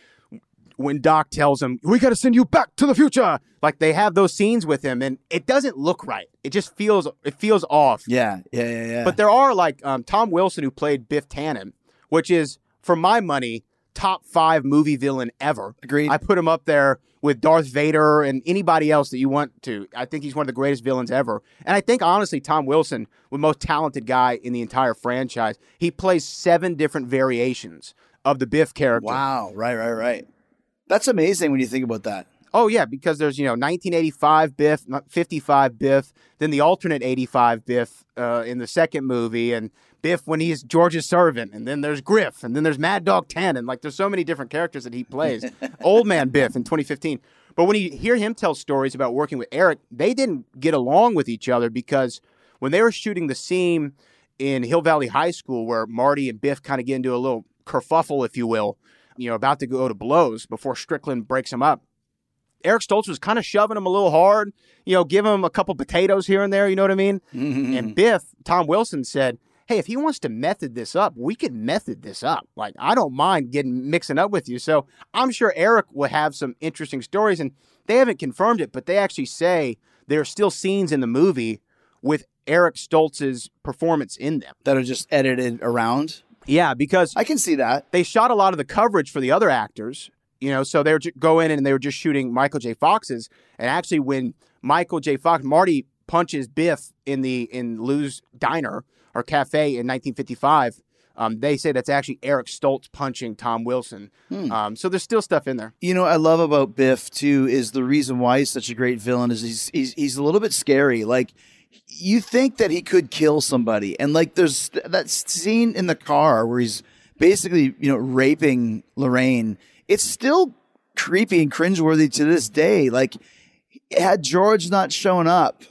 when Doc tells him, "We got to send you back to the future." Like they have those scenes with him, and it doesn't look right. It just feels it feels off. Yeah, yeah, yeah, yeah. But there are like um, Tom Wilson who played Biff Tannen, which is for my money top five movie villain ever. Agreed. I put him up there with Darth Vader and anybody else that you want to. I think he's one of the greatest villains ever. And I think honestly, Tom Wilson, the most talented guy in the entire franchise, he plays seven different variations of the Biff character. wow, right, right, right. That's amazing when you think about that. Oh yeah, because there's you know 1985 Biff, 55 Biff, then the alternate 85 Biff uh, in the second movie, and Biff when he's George's servant, and then there's Griff, and then there's Mad Dog Tannen. Like there's so many different characters that he plays. Old Man Biff in 2015. But when you hear him tell stories about working with Eric, they didn't get along with each other because when they were shooting the scene in Hill Valley High School where Marty and Biff kind of get into a little kerfuffle, if you will, you know, about to go to blows before Strickland breaks him up. Eric Stoltz was kind of shoving him a little hard, you know, give him a couple potatoes here and there, you know what I mean? Mm-hmm. And Biff, Tom Wilson said, Hey, if he wants to method this up, we can method this up. Like, I don't mind getting mixing up with you. So I'm sure Eric will have some interesting stories. And they haven't confirmed it, but they actually say there are still scenes in the movie with Eric Stoltz's performance in them. That are just edited around. Yeah, because I can see that. they shot a lot of the coverage for the other actors, you know, so they would ju- go in and they were just shooting Michael J. Fox's. And actually, when Michael J. Fox, Marty punches Biff in the in Lou's diner or cafe in 1955, um, they say that's actually Eric Stoltz punching Tom Wilson. Um, so there's still stuff in there. You know, what I love about Biff too is the reason why he's such a great villain is he's he's he's a little bit scary. Like you think that he could kill somebody, and like there's that scene in the car where he's basically you know raping Lorraine. It's still creepy and cringeworthy to this day. Like had George not shown up,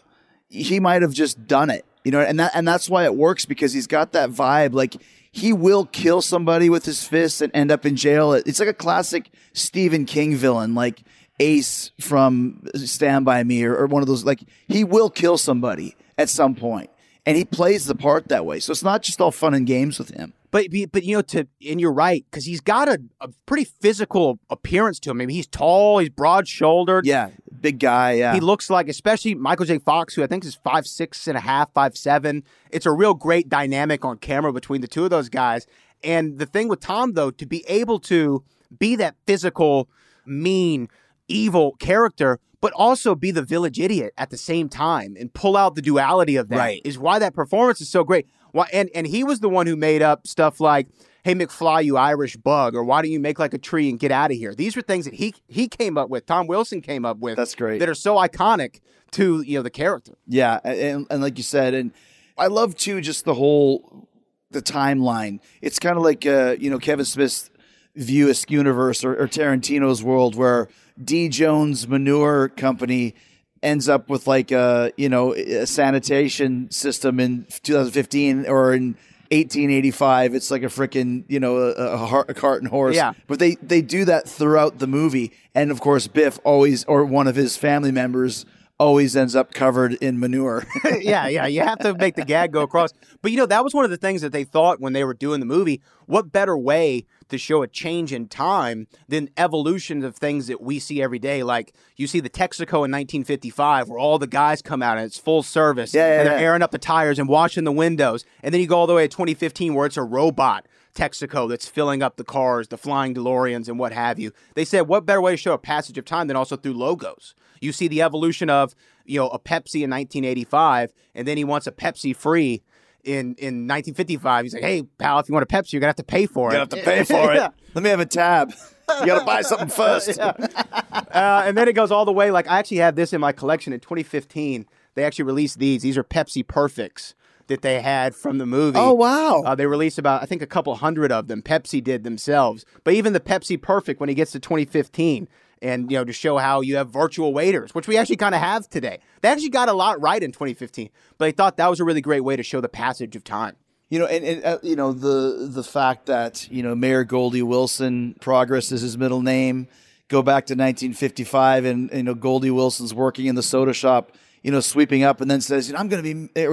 he might have just done it. You know, and that and that's why it works because he's got that vibe. Like he will kill somebody with his fists and end up in jail. It's like a classic Stephen King villain, like Ace from Stand By Me or, or one of those. Like he will kill somebody at some point, and he plays the part that way. So it's not just all fun and games with him. But but you know to and you're right because he's got a, a pretty physical appearance to him. I mean he's tall, he's broad shouldered. Yeah, big guy. Yeah, He looks like, especially Michael J. Fox, who I think is five six and a half, five seven. It's a real great dynamic on camera between the two of those guys. And the thing with Tom, though, to be able to be that physical, mean, evil character, but also be the village idiot at the same time and pull out the duality of that Right. is why that performance is so great. Why, and and he was the one who made up stuff like, "Hey McFly, you Irish bug," or "Why don't you make like a tree and get out of here?" These were things that he he came up with. Tom Wilson came up with. That's great. That are so iconic to you know the character. Yeah, and, and like you said, and I love too just the whole the timeline. It's kind of like uh, you know Kevin Smith's View Askewniverse or, or Tarantino's world, where D. Jones Manure Company ends up with like a you know a sanitation system in 2015 or in 1885 it's like a freaking you know a, a, a cart and horse. Yeah. but they they do that throughout the movie. And of course biff always or one of his family members always ends up covered in manure yeah, yeah. You have to make the gag go across. But you know, that was one of the things that they thought when they were doing the movie. What better way to show a change in time than evolutions of things that we see every day? Like you see the Texaco in 1955, where all the guys come out and it's full service, Yeah, yeah, and they're yeah. airing up the tires and washing the windows. And then you go all the way to 2015, where it's a robot. Texaco that's filling up the cars, the flying DeLoreans, and what have you. They said, what better way to show a passage of time than also through logos? You see the evolution of, you know, a Pepsi in 1985, and then he wants a Pepsi free in in 1955. He's like, hey, pal, if you want a Pepsi, you're gonna have to pay for it. you have to pay for it Yeah. let me have a tab you gotta buy something first Uh, and then it goes all the way. Like I actually have this in my collection in 2015. They actually released these. These are Pepsi Perfects that they had from the movie. Oh, wow. Uh, they released about I think a couple hundred of them. Pepsi did themselves, but even the Pepsi Perfect when he gets to 2015. And you know to show how you have virtual waiters, which we actually kind of have today. They actually got a lot right in 2015, but they thought that was a really great way to show the passage of time. You know, and, and uh, you know the the fact that you know Mayor Goldie Wilson, Progress is his middle name. Go back to 1955, and you know Goldie Wilson's working in the soda shop, you know, sweeping up, and then says, you know, "I'm going to be."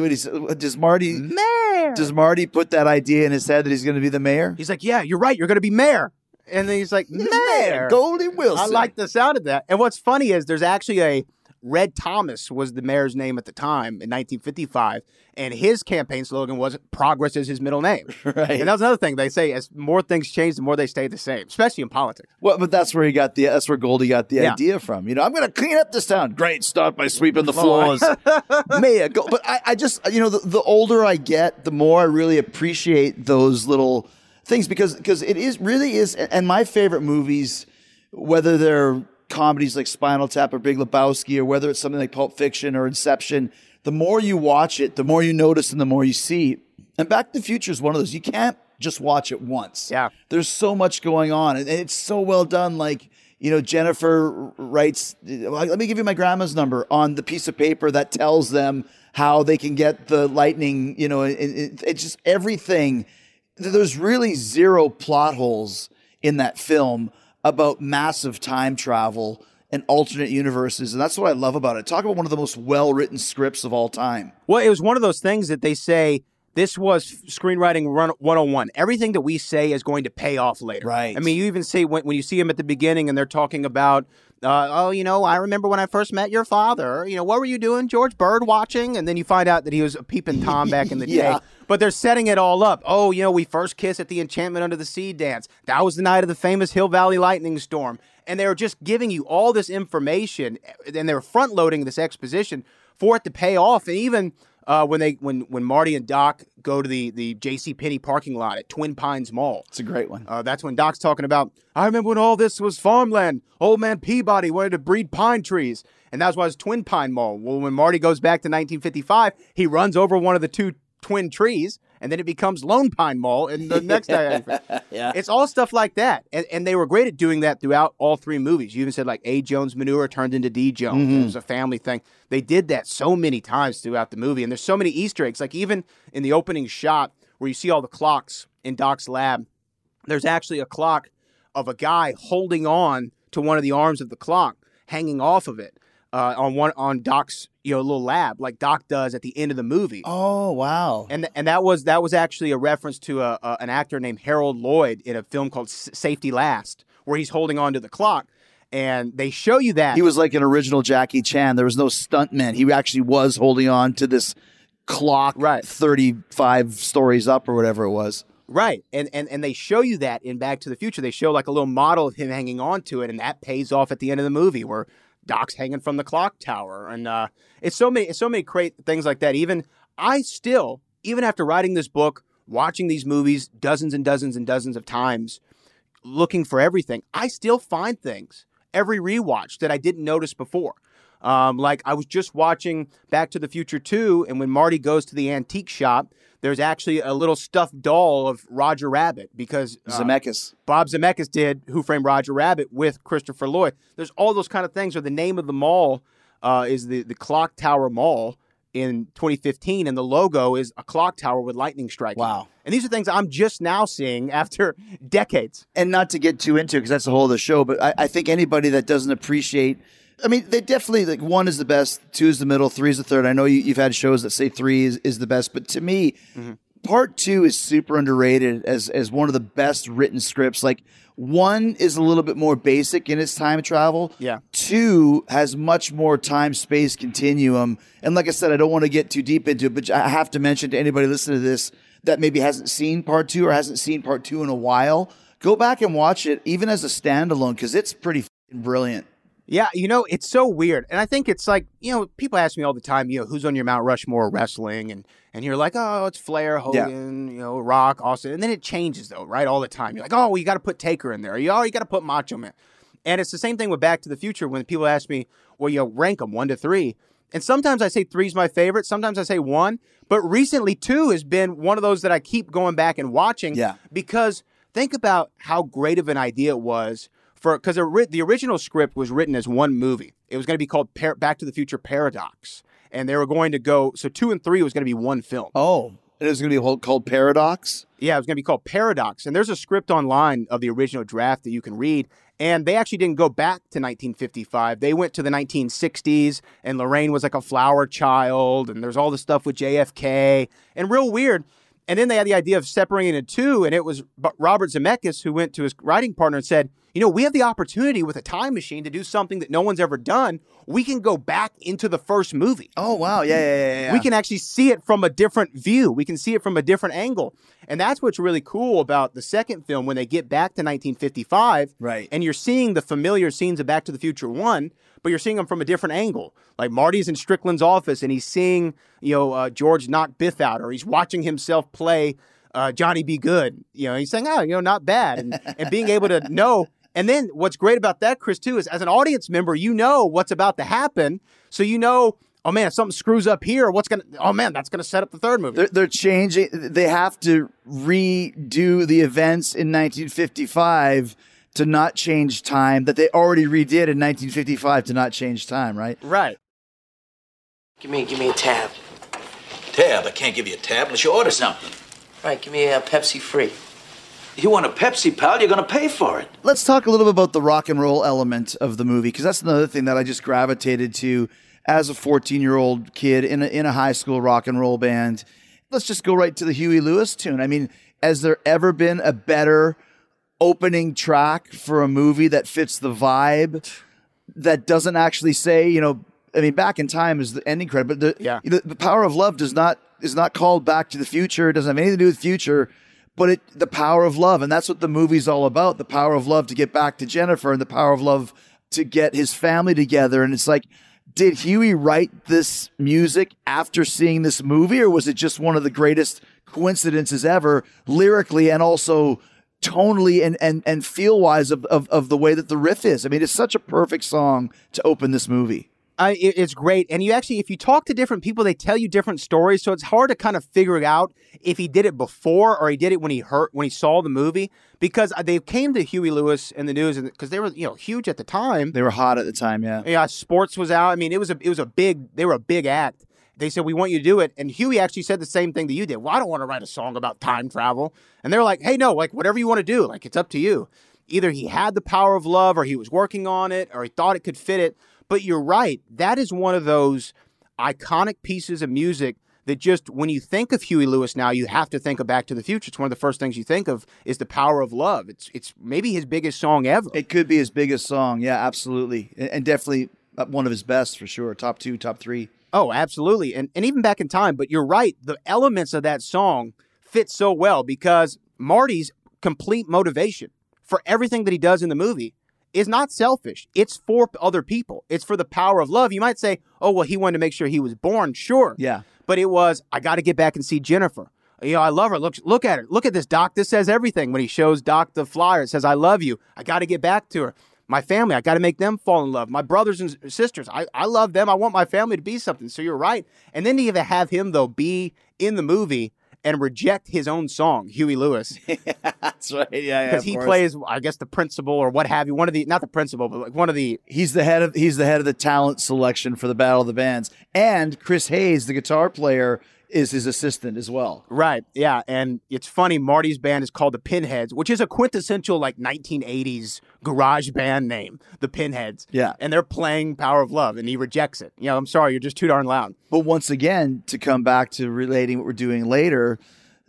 What he said, does Marty? Mayor. Does Marty put that idea in his head that he's going to be the mayor? He's like, yeah, you're right. You're going to be mayor. And then he's like, mayor. Goldie Wilson. I like the sound of that. And what's funny is there's actually a Red Thomas was the mayor's name at the time in 1955, and his campaign slogan was "Progress is his middle name." Right. And that was another thing they say: as more things change, the more they stay the same, especially in politics. Well, but that's where he got the that's where Goldie got the Yeah. idea from. You know, I'm going to clean up this town. Great, start by sweeping the floors. Mayor, go. But I, I just you know the, the older I get, the more I really appreciate those little things because because it is really is. And my favorite movies, whether they're comedies like Spinal Tap or Big Lebowski, or whether it's something like Pulp Fiction or Inception, the more you watch it, the more you notice and the more you see. And Back to the Future is one of those you can't just watch it once. Yeah. There's so much going on, and it's so well done. Like, you know, Jennifer writes, let me give you my grandma's number on the piece of paper that tells them how they can get the lightning, you know, it, it, it's just everything. There's really zero plot holes in that film about massive time travel and alternate universes. And that's what I love about it. Talk about one of the most well written scripts of all time. Well, it was one of those things that they say this was screenwriting run 101. Everything that we say is going to pay off later. Right. I mean, you even see when, when you see him at the beginning and they're talking about, uh, oh, you know, I remember when I first met your father. You know, what were you doing, George? Bird watching? And then you find out that he was a peeping Tom back in the Yeah. day. But they're setting it all up. Oh, you know, we first kissed at the Enchantment Under the Sea dance. That was the night of the famous Hill Valley lightning storm. And they were just giving you all this information, and they were front loading this exposition for it to pay off. And even uh, when they when when Marty and Doc go to the the J.C. Penney parking lot at Twin Pines Mall, It's a great one. uh, that's when Doc's talking about. I remember when all this was farmland. Old man Peabody wanted to breed pine trees, and that's why it's Twin Pine Mall. Well, when Marty goes back to 1955, he runs over one of the two Twin Trees, and then it becomes Lone Pine Mall in the next. yeah, it's all stuff like that, and, and they were great at doing that throughout all three movies. You even said like A. Jones Manure turned into D. Jones. Mhm. It was a family thing. They did that so many times throughout the movie, and there's so many Easter eggs. Like even in the opening shot where you see all the clocks in Doc's lab, there's actually a clock of a guy holding on to one of the arms of the clock, hanging off of it uh, on one on Doc's you know little lab, like Doc does at the end of the movie. Oh wow! And and that was that was actually a reference to a, a, an actor named Harold Lloyd in a film called S- Safety Last, where he's holding on to the clock, and they show you that He was like an original Jackie Chan. There was no stuntman. He actually was holding on to this clock, right, thirty-five stories up or whatever it was. Right. And, and and they show you that in Back to the Future. They show like a little model of him hanging on to it, and that pays off at the end of the movie where Doc's hanging from the clock tower. And uh, it's so many it's so many great things like that. Even I still, even after writing this book, watching these movies dozens and dozens and dozens of times, looking for everything, I still find things every rewatch that I didn't notice before. Um, like I was just watching Back to the Future 2, and when Marty goes to the antique shop, there's actually a little stuffed doll of Roger Rabbit because uh, Zemeckis. Bob Zemeckis did Who Framed Roger Rabbit with Christopher Lloyd. There's all those kind of things. Or the name of the mall uh, is the the Clock Tower Mall in 2015, and the logo is a clock tower with lightning striking. Wow. And these are things I'm just now seeing after decades. And not to get too into it because that's the whole of the show, but I, I think anybody that doesn't appreciate, I mean, they definitely like one is the best, two is the middle, three is the third. I know you, you've had shows that say three is, is the best, but to me, mm-hmm. part two is super underrated as as one of the best written scripts. Like one is a little bit more basic in its time travel. Yeah. Two has much more time space continuum. And like I said, I don't want to get too deep into it, but I have to mention to anybody listening to this that maybe hasn't seen part two or hasn't seen part two in a while, go back and watch it even as a standalone because it's pretty brilliant. Yeah, you know, it's so weird. And I think it's like, you know, people ask me all the time, you know, who's on your Mount Rushmore wrestling? And and you're like, oh, it's Flair, Hogan, you know, Rock, Austin. And then it changes though, right? All the time. You're like, oh, well, you got to put Taker in there. You, oh, you got to put Macho Man. And it's the same thing with Back to the Future when people ask me, well, you know, rank them one to three. And sometimes I say three's my favorite. Sometimes I say one. But recently, two has been one of those that I keep going back and watching. Yeah. Because think about how great of an idea it was for because the original script was written as one movie. It was going to be called Par- Back to the Future Paradox, and they were going to go. So two and three was going to be one film. Oh, it was going to be whole- called Paradox. Yeah, it was going to be called Paradox, and there's a script online of the original draft that you can read. And they actually didn't go back to 1955. They went to the 1960s, and Lorraine was like a flower child, and there's all the stuff with JFK, and real weird. And then they had the idea of separating it two, and it was Robert Zemeckis who went to his writing partner and said, "You know, we have the opportunity with a time machine to do something that no one's ever done. We can go back into the first movie. Oh wow, yeah, yeah, yeah. yeah. We can actually see it from a different view. We can see it from a different angle, and that's what's really cool about the second film when they get back to 1955. Right. And you're seeing the familiar scenes of Back to the Future One, but you're seeing them from a different angle. Like Marty's in Strickland's office, and he's seeing you know uh, George knock Biff out, or he's watching himself play uh, Johnny B. Goode. You know, he's saying, "Oh, you know, not bad," and and being able to know. And then what's great about that, Chris, too, is as an audience member, you know what's about to happen, so you know. Oh man, if something screws up here, what's gonna? Oh man, that's gonna set up the third movie. They're, they're changing. They have to redo the events in 1955 to not change time that they already redid in 1955 to not change time. Right. Right. Give me, give me a tab. Tab, I can't give you a tab unless you order something. Right, give me a Pepsi free. You want a Pepsi, pal? You're gonna pay for it. Let's talk a little bit about the rock and roll element of the movie because that's another thing that I just gravitated to as a 14 year old kid in a, in a high school rock and roll band. Let's just go right to the Huey Lewis tune. I mean, has there ever been a better opening track for a movie that fits the vibe that doesn't actually say, you know, I mean, Back in Time is the ending credit, but the, Yeah. the, the Power of Love does not is not called Back to the Future. It doesn't have anything to do with future, but it the power of love, and that's what the movie's all about. The power of love to get back to Jennifer, and the power of love to get his family together. And it's like, did Huey write this music after seeing this movie, or was it just one of the greatest coincidences ever, lyrically and also tonally and and and feel wise of, of of the way that the riff is? I mean, it's such a perfect song to open this movie. It, it's great, and you actually, if you talk to different people, they tell you different stories. So it's hard to kind of figure out if he did it before or he did it when he heard when he saw the movie. Because they came to Huey Lewis and the News, because they were you know huge at the time. They were hot at the time, yeah. Yeah, sports was out. I mean, it was a it was a big. They were a big act. They said we want you to do it, and Huey actually said the same thing that you did. Well, I don't want to write a song about time travel, and they were like, Hey, no, like whatever you want to do, like it's up to you. Either he had the power of love, or he was working on it, or he thought it could fit it. But you're right. That is one of those iconic pieces of music that just when you think of Huey Lewis now, you have to think of Back to the Future. It's one of the first things you think of is the power of love. It's it's maybe his biggest song ever. It could be his biggest song, yeah, absolutely, and, definitely uh, one of his best for sure. Top two, top three. Oh, absolutely, and and even back in time. But you're right. The elements of that song fit so well because Marty's complete motivation for everything that he does in the movie is not selfish. It's for other people. It's for the power of love. You might say, "Oh, well, he wanted to make sure he was born." Sure. Yeah. But it was, I got to get back and see Jennifer. You know, I love her. Look, look at her. Look at this, Doc. This says everything. When he shows Doc the flyer, it says, "I love you." I got to get back to her. My family, I got to make them fall in love. My brothers and sisters, I, I love them. I want my family to be something. So you're right. And then to even have him though be in the movie and reject his own song, Huey Lewis. That's right. Yeah, yeah. Because he course. plays, I guess, the principal or what have you. One of the, not the principal, but like one of the. He's the head of he's the head of the talent selection for the Battle of the Bands, and Chris Hayes, the guitar player, is his assistant as well. Right. Yeah. And it's funny. Marty's band is called the Pinheads, which is a quintessential like 1980s garage band name, the Pinheads. Yeah. And they're playing Power of Love, and he rejects it. You know, I'm sorry, you're just too darn loud. But once again, to come back to relating what we're doing later,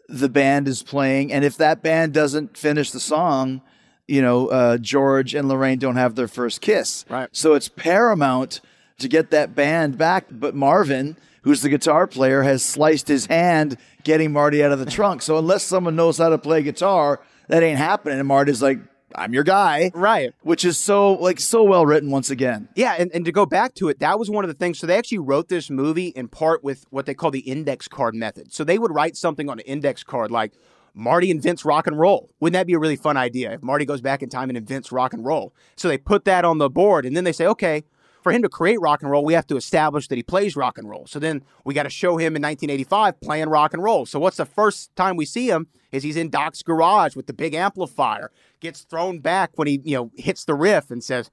the band is playing, and if that band doesn't finish the song, you know, uh, George and Lorraine don't have their first kiss. Right. So it's paramount to get that band back. But Marvin, who's the guitar player, has sliced his hand getting Marty out of the trunk. So unless someone knows how to play guitar, that ain't happening. And Marty's like, I'm your guy. Right. Which is so like so well written once again. Yeah, and, and to go back to it, that was one of the things. So they actually wrote this movie in part with what they call the index card method. So they would write something on an index card like Marty invents rock and roll. Wouldn't that be a really fun idea if Marty goes back in time and invents rock and roll? So they put that on the board and then they say, okay, for him to create rock and roll, we have to establish that he plays rock and roll. So then we got to show him in 1985 playing rock and roll. So what's the first time we see him is he's in Doc's garage with the big amplifier, gets thrown back when he you know hits the riff and says,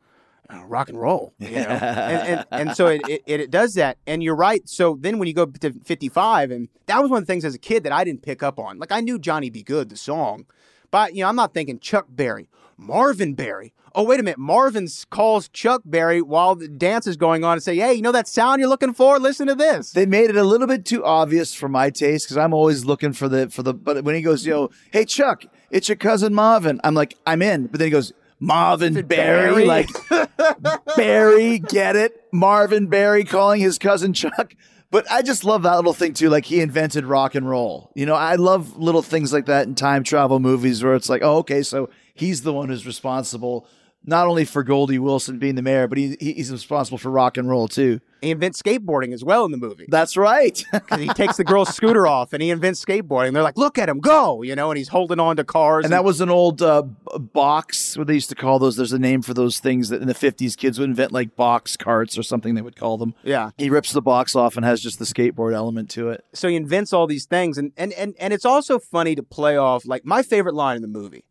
"Oh, "Rock and roll," you know, and, and, and so it, it, it does that. And you're right. So then when you go to 55, and that was one of the things as a kid that I didn't pick up on. Like I knew Johnny B. Goode, the song, but you know I'm not thinking Chuck Berry, Marvin Berry. Oh, wait a minute. Marvin calls Chuck Berry while the dance is going on and say, Hey, you know that sound you're looking for? Listen to this. They made it a little bit too obvious for my taste because I'm always looking for the for the. But when he goes, yo, hey Chuck, it's your cousin Marvin. I'm like, I'm in. But then he goes, Marvin Berry, like Barry, get it? Marvin Berry calling his cousin Chuck. But I just love that little thing too. Like he invented rock and roll. You know, I love little things like that in time travel movies where it's like, oh, okay, so he's the one who's responsible not only for Goldie Wilson being the mayor, but he, he's responsible for rock and roll too. He invents skateboarding as well in the movie. That's right. he takes the girl's scooter off and he invents skateboarding. They're like, look at him go, you know, and he's holding on to cars. And that was an old uh, box, what they used to call those. There's a name for those things that in the 50s kids would invent, like box carts or something they would call them. Yeah. He rips the box off and has just the skateboard element to it. so he invents all these things and and and, and it's also funny to play off like my favorite line in the movie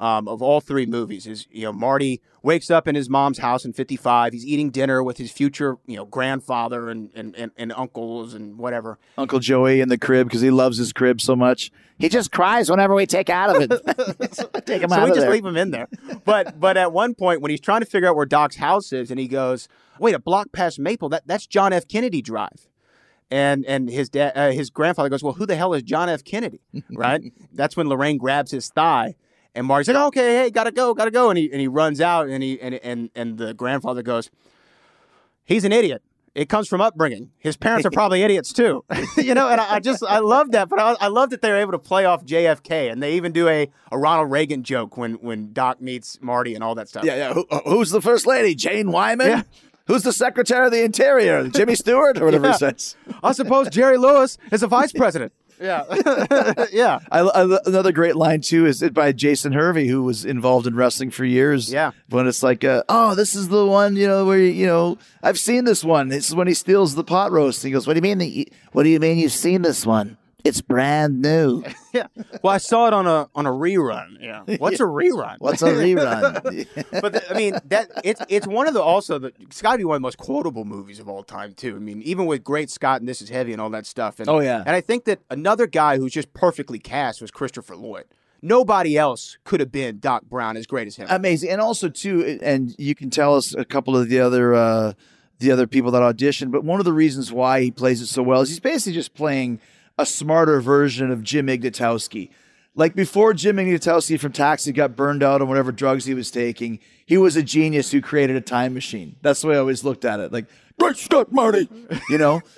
um, of all three movies is you know marty wakes up in his mom's house in 55 he's eating dinner with his future you know grandfather and and, and, and uncles and whatever. Uncle Joey in the crib because he loves his crib so much. He just cries whenever we take out of it. take him so out we of just there. leave him in there. But but at one point when he's trying to figure out where doc's house is and he goes wait a block past maple that that's john f. Kennedy drive. And and his dad uh, his grandfather goes well who the hell is john f. Kennedy? Right? That's when lorraine grabs his thigh and marty's like okay hey gotta go gotta go and he and he runs out and he and and, and the grandfather goes he's an idiot it comes from upbringing. His parents are probably idiots too, you know. And I, I just I love that, but I, I love that they're able to play off JFK, and they even do a, a Ronald Reagan joke when when Doc meets Marty and all that stuff. Yeah, yeah. Who, uh, who's the first lady? Jane Wyman? Yeah. Who's the secretary of the interior? Jimmy Stewart or whatever Yeah. he says. I suppose Jerry Lewis is a vice president. Yeah, yeah. I, I, another great line too is by Jason Hervey, who was involved in wrestling for years. Yeah. When it's like, uh, oh, this is the one, you know, where you know, I've seen this one. This is when he steals the pot roast. He goes, "What do you mean? The, what do you mean you've seen this one? It's brand new. yeah. Well, I saw it on a on a rerun. Yeah. What's a rerun? What's a rerun? but the, I mean that it's it's one of the also the it's got to be one of the most quotable movies of all time too. I mean, even with Great Scott and This Is Heavy and all that stuff. And, Oh, yeah. And I think that another guy who's just perfectly cast was Christopher Lloyd. Nobody else could have been Doc Brown as great as him. Amazing, and also too, and you can tell us a couple of the other uh, the other people that auditioned. But one of the reasons why he plays it so well is he's basically just playing a smarter version of Jim Ignatowski. Like before Jim Ignatowski from Taxi got burned out on whatever drugs he was taking, he was a genius who created a time machine. That's the way I always looked at it. Like, great Scott, Marty, you know.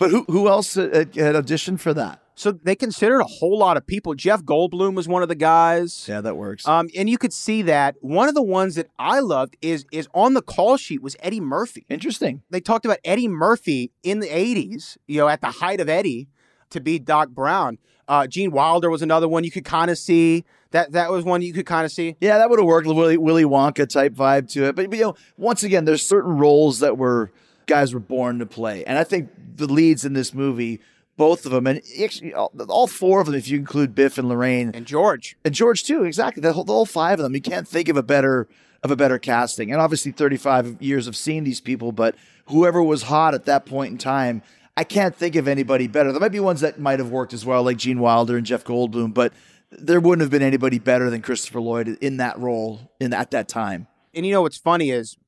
But who who else had, had auditioned for that? So they considered a whole lot of people. Jeff Goldblum was one of the guys. Yeah, that works. Um, and you could see that one of the ones that I loved is is on the call sheet was Eddie Murphy. Interesting. They talked about Eddie Murphy in the '80s, you know, at the height of Eddie, to be Doc Brown. Uh, Gene Wilder was another one you could kind of see. That that was one you could kind of see. Yeah, that would have worked. Willy, Willy Wonka type vibe to it. But, but you know, once again, there's certain roles that were guys were born to play, and I think the leads in this movie, both of them, and actually all, all four of them, if you include Biff and Lorraine and George and George too, exactly. The whole, the whole five of them, you can't think of a better of a better casting. And obviously, 35 years of seeing these people, but whoever was hot at that point in time. I can't think of anybody better. There might be ones that might have worked as well, like Gene Wilder and Jeff Goldblum, but there wouldn't have been anybody better than Christopher Lloyd in that role in at that time. And you know what's funny is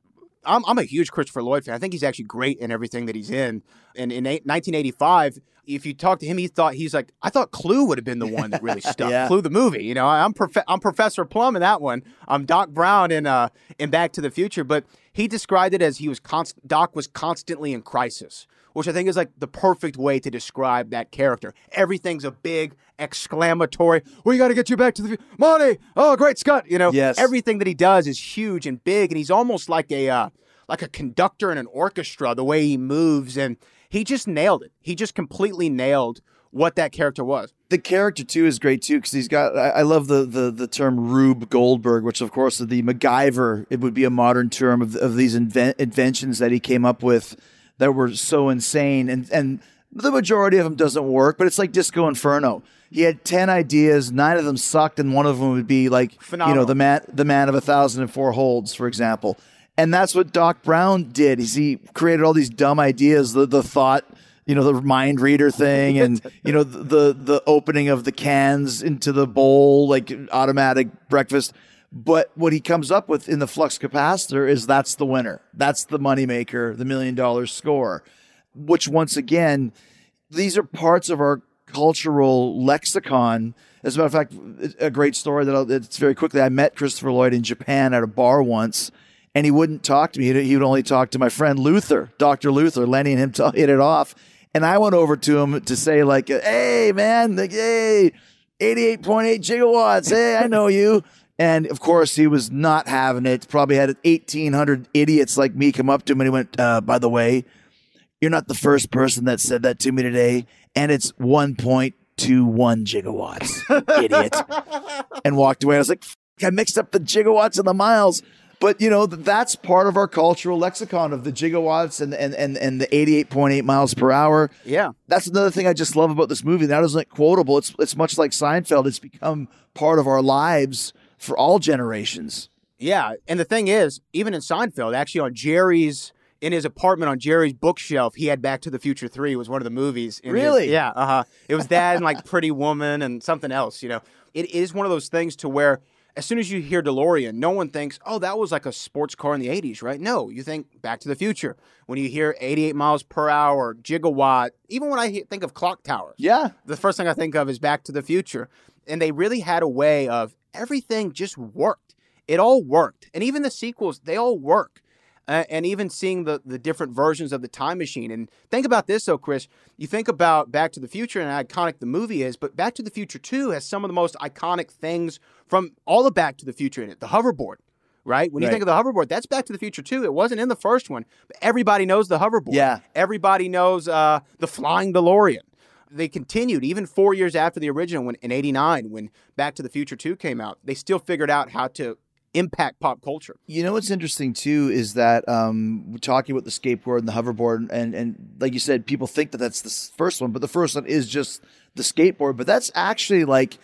I'm, I'm a huge Christopher Lloyd fan. I think he's actually great in everything that he's in. And in eight, 1985, if you talk to him, he thought he's like, I thought Clue would have been the one that really stuck. Yeah. Clue the movie, you know. I'm prof- I'm Professor Plum in that one. I'm Doc Brown in uh in Back to the Future, but he described it as he was const- Doc was constantly in crisis, which I think is like the perfect way to describe that character. Everything's a big exclamatory. We got to get you back to the Monty. Oh, great Scott. You know, Yes. everything that he does is huge and big, and he's almost like a uh, like a conductor in an orchestra. The way he moves, and he just nailed it. He just completely nailed what that character was. The character too is great too because he's got. I, I love the, the the term Rube Goldberg, which of course the MacGyver. It would be a modern term of of these inven- inventions that he came up with that were so insane, and and the majority of them doesn't work. But it's like Disco Inferno. He had ten ideas, nine of them sucked, and one of them would be like you know the man the man of a thousand and four holds, for example. And that's what Doc Brown did. Is he created all these dumb ideas, the the thought, you know, the mind reader thing, and you know the the opening of the cans into the bowl, like automatic breakfast. But what he comes up with in the flux capacitor is that's the winner. That's the moneymaker, the million dollar score. Which once again, these are parts of our cultural lexicon. As a matter of fact, a great story that I'll, it's very quickly. I met Christopher Lloyd in Japan at a bar once, and he wouldn't talk to me. He'd, only talk to my friend Luther, Doctor Luther. Lenny and him t- hit it off, and I went over to him to say like, "Hey, man, like, hey, eighty-eight point eight gigawatts. Hey, I know you." And of course, he was not having it. Probably had 1,800 idiots like me come up to him, and he went, uh, "By the way, you're not the first person that said that to me today, and it's 1.21 gigawatts, idiot. and walked away. I was like, I mixed up the gigawatts and the miles. But you know, that's part of our cultural lexicon of the gigawatts and and and, and the 88.8 miles per hour. Yeah. That's another thing I just love about this movie. That isn't quotable. It's it's much like Seinfeld. It's become part of our lives for all generations. Yeah, and the thing is, even in Seinfeld, actually on Jerry's in his apartment on Jerry's bookshelf, he had Back to the Future Three was one of the movies. in his- Really? yeah. Uh huh. It was that and like Pretty Woman and something else. You know, it is one of those things to where as soon as you hear DeLorean, no one thinks, "Oh, that was like a sports car in the '80s," right? No, you think Back to the Future. When you hear 88 miles per hour, gigawatt, even when I he- think of clock towers, Yeah. the first thing I think of is Back to the Future. And they really had a way of everything just worked. It all worked. And even the sequels, they all work. Uh, and even seeing the, the different versions of the time machine. And think about this, though, Chris. You think about Back to the Future and how iconic the movie is, but Back to the Future 2 has some of the most iconic things from all of Back to the Future in it. The hoverboard, right? When you Right. think of the hoverboard, that's Back to the Future 2. It wasn't in the first one, but everybody knows the hoverboard. Yeah. Everybody knows uh, the flying DeLorean. They continued even four years after the original, when in '89, when Back to the Future 2 came out, they still figured out how to impact pop culture. You know what's interesting too is that um, talking about the skateboard and the hoverboard, and and like you said, people think that that's the first one, but the first one is just the skateboard. But that's actually like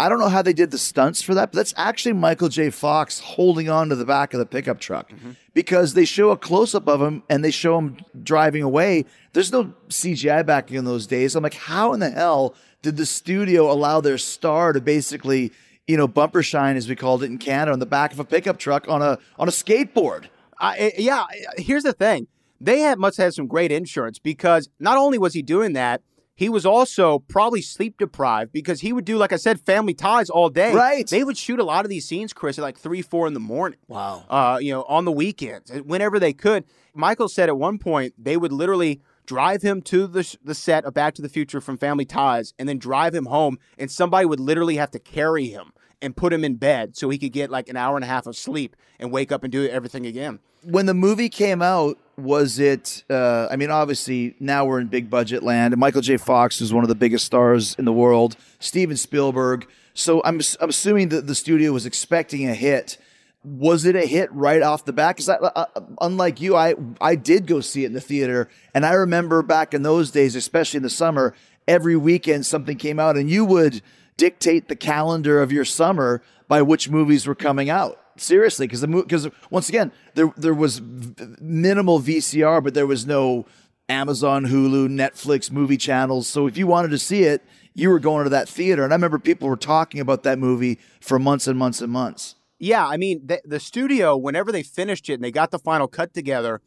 I don't know how they did the stunts for that, but that's actually Michael J. Fox holding on to the back of the pickup truck mm-hmm. because they show a close up of him and they show him driving away. There's no CGI back in those days. I'm like, how in the hell did the studio allow their star to basically, you know, bumper shine as we called it in Canada on the back of a pickup truck on a on a skateboard? I, yeah, here's the thing. They had must have some great insurance because not only was he doing that, he was also probably sleep deprived because he would do, like I said, family ties all day. Right. They would shoot a lot of these scenes, Chris, at like three, four in the morning. Wow. Uh, you know, on the weekends, whenever they could. Michael said at one point they would literally drive him to the the set of Back to the Future from Family Ties, and then drive him home, and somebody would literally have to carry him and put him in bed so he could get like an hour and a half of sleep and wake up and do everything again. when the movie came out, was it? Uh, I mean, obviously now we're in big budget land, and Michael J. Fox is one of the biggest stars in the world. Steven Spielberg. So I'm I'm assuming that the studio was expecting a hit. Was it a hit right off the bat? Because uh, unlike you, I I did go see it in the theater, and I remember back in those days, especially in the summer, every weekend something came out, and you would dictate the calendar of your summer by which movies were coming out. Seriously, because the because once again there there was minimal VCR, but there was no Amazon, Hulu, Netflix, movie channels. So if you wanted to see it, you were going to that theater. And I remember people were talking about that movie for months and months and months. Yeah, I mean, the, the studio, whenever they finished it and they got the final cut together,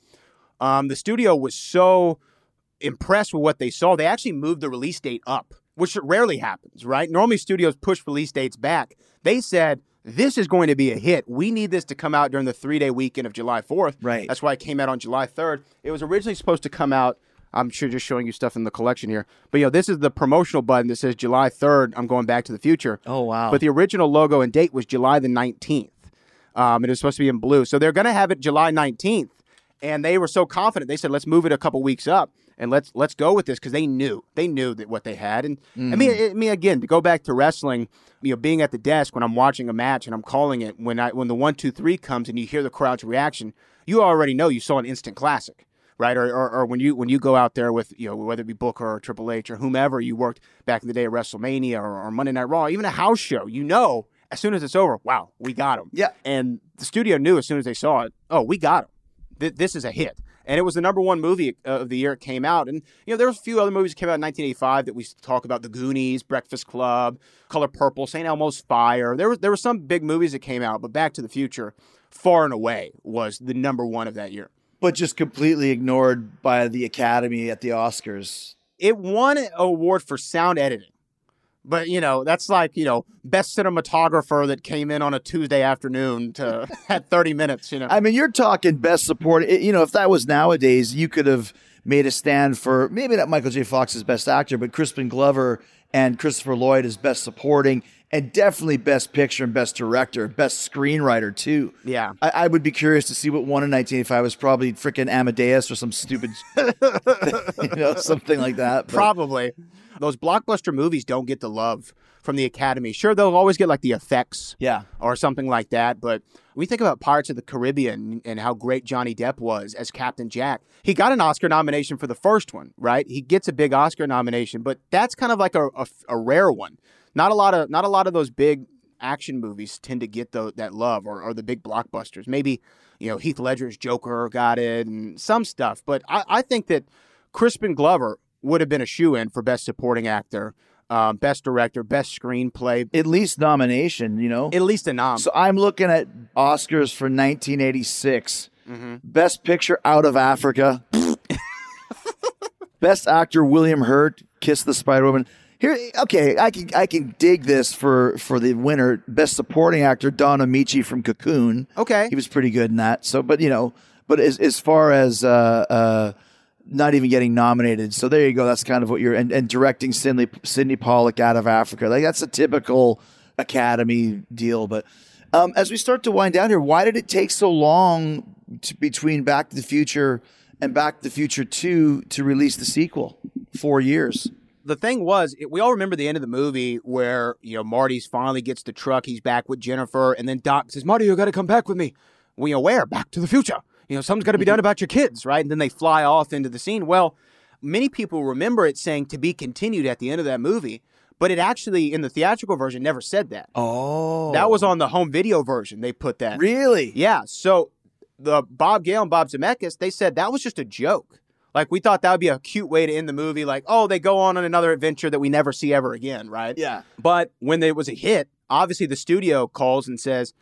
um, the studio was so impressed with what they saw, they actually moved the release date up, which rarely happens, right? Normally, studios push release dates back. They said, this is going to be a hit. We need this to come out during the three day weekend of July 4th. Right. That's why it came out on July 3rd. It was originally supposed to come out. I'm sure just showing you stuff in the collection here. But, you know, this is the promotional button that says July 3rd, I'm going back to the future. Oh, wow. But the original logo and date was July the 19th. Um, it was supposed to be in blue. So they're going to have it July 19th. And they were so confident. They said, let's move it a couple weeks up and let's let's go with this because they knew they knew that what they had. And I mean, mm. I mean, again, to go back to wrestling, you know, being at the desk when I'm watching a match and I'm calling it when I when the one two three comes and you hear the crowd's reaction, you already know you saw an instant classic. Right, or, or, or when you when you go out there with you know whether it be Booker or Triple H or whomever you worked back in the day at WrestleMania or, or Monday Night Raw, even a house show, you know as soon as it's over, wow, we got him. Yeah. And the studio knew as soon as they saw it, oh, we got him. Th- this is a hit. And it was the number one movie uh, of the year it came out. And, you know, there was a few other movies that came out in 1985 that we talk about The Goonies, Breakfast Club, Color Purple, St. Elmo's Fire. There, was, there were some big movies that came out, but Back to the Future, far and away, was the number one of that year. But just completely ignored by the Academy at the Oscars. It won an award for sound editing. But you know, that's like you know, best cinematographer that came in on a Tuesday afternoon to had thirty minutes. You know, I mean, you're talking best support. You know, if that was nowadays, you could have made a stand for maybe not Michael J. Fox as best actor, but Crispin Glover and Christopher Lloyd as best supporting, and definitely best picture and best director, best screenwriter too. Yeah. I, I would be curious to see what won in 1985 was probably freaking Amadeus or some stupid, you know, something like that. But- Probably. Those blockbuster movies don't get the love from the Academy. Sure, they'll always get like the effects yeah. or something like that. But when we think about Pirates of the Caribbean and how great Johnny Depp was as Captain Jack, he got an Oscar nomination for the first one, right? He gets a big Oscar nomination, but that's kind of like a, a, a rare one. Not a lot of not a lot of those big action movies tend to get the, that love or, or the big blockbusters. Maybe you know Heath Ledger's Joker got it and some stuff, but I, I think that Crispin Glover would have been a shoe in for best supporting actor, um, best director, best screenplay, At least nomination, you know. at least a nom. So I'm looking at Oscars for 1986. Best Picture Out of Africa. Best Actor William Hurt, Kiss the Spider Woman. Here, okay, I can I can dig this for for the winner. Best Supporting Actor Don Ameche from Cocoon. Okay. he was pretty good in that. So, but you know, but as as far as uh, uh, not even getting nominated, so there you go. That's kind of what you're and, and directing Sidney Sidney Pollack out of Africa. Like that's a typical Academy deal. But um, as we start to wind down here, why did it take so long to, between Back to the Future and Back to the Future Two to release the sequel? Four years. the thing was, it, we all remember the end of the movie where you know Marty's finally gets the truck, he's back with Jennifer, and then Doc says, "Marty, you got to come back with me." We are? Back to the future. You know, something's got to be done about your kids, right? And then they fly off into the scene. Well, many people remember it saying to be continued at the end of that movie, but it actually in the theatrical version never said that. Oh, That was on the home video version. They put that. really. Yeah. So the Bob Gale and Bob Zemeckis, they said that was just a joke. Like we thought that would be a cute way to end the movie. Like, oh, they go on on another adventure that we never see ever again, right? Yeah. But when it was a hit, obviously the studio calls and says,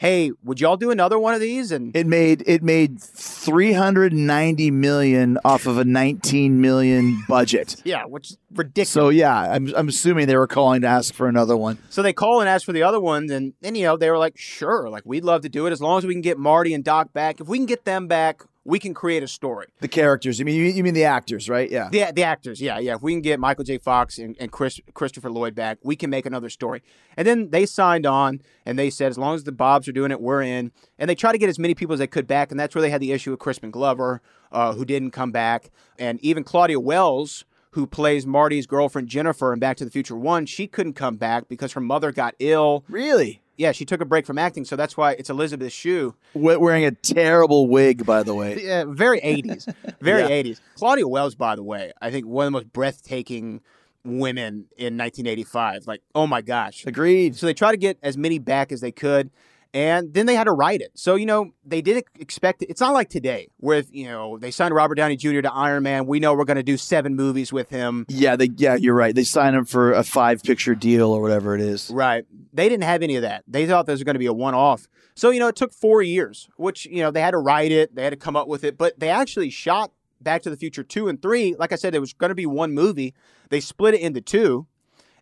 "Hey, would y'all do another one of these?" And It made it made 390 million off of a 19 million budget. yeah, which is ridiculous. So yeah, I'm I'm assuming they were calling to ask for another one. So they call and ask for the other ones, and then you know they were like, "Sure, like we'd love to do it as long as we can get Marty and Doc back. If we can get them back, we can create a story." The characters. You mean you, you mean the actors, right? Yeah. The, the actors, yeah, yeah. If we can get Michael J. Fox and, and Chris Christopher Lloyd back, we can make another story. And then they signed on and they said, as long as the Bobs are doing it, we're in. And they tried to get as many people as they could back, and that's where they had the issue with Crispin Glover, uh, who didn't come back, and even Claudia Wells. Who plays Marty's girlfriend Jennifer in Back to the Future One? She couldn't come back because her mother got ill. Really? Yeah, she took a break from acting, so that's why it's Elizabeth Shue. We- Wearing a terrible wig, by the way. Yeah, very 80s. Very Yeah. 80s. Claudia Wells, by the way, I think one of the most breathtaking women in 1985. Like, oh my gosh. Agreed. So they try to get as many back as they could. And then they had to write it. So, you know, they didn't expect it. It's not like today where, you know, they signed Robert Downey Jr. to Iron Man. We know we're going to do seven movies with him. Yeah, they yeah, you're right. They signed him for a five picture deal or whatever it is. Right. They didn't have any of that. They thought this was going to be a one off. So, you know, it took four years, which, you know, they had to write it, they had to come up with it, but they actually shot Back to the Future 2 and 3. Like I said, it was going to be one movie. They split it into two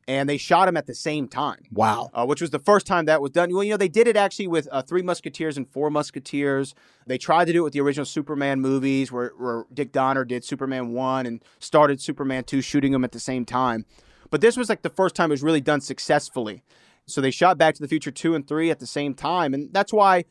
and they shot him at the same time. Wow. Uh, which was the first time that was done. Well, you know, they did it actually with uh, Three Musketeers and Four Musketeers. They tried to do it with the original Superman movies, where, where Dick Donner did Superman 1 and started Superman 2, shooting them at the same time. But this was like the first time it was really done successfully. So they shot Back to the Future 2 and 3 at the same time. And that's why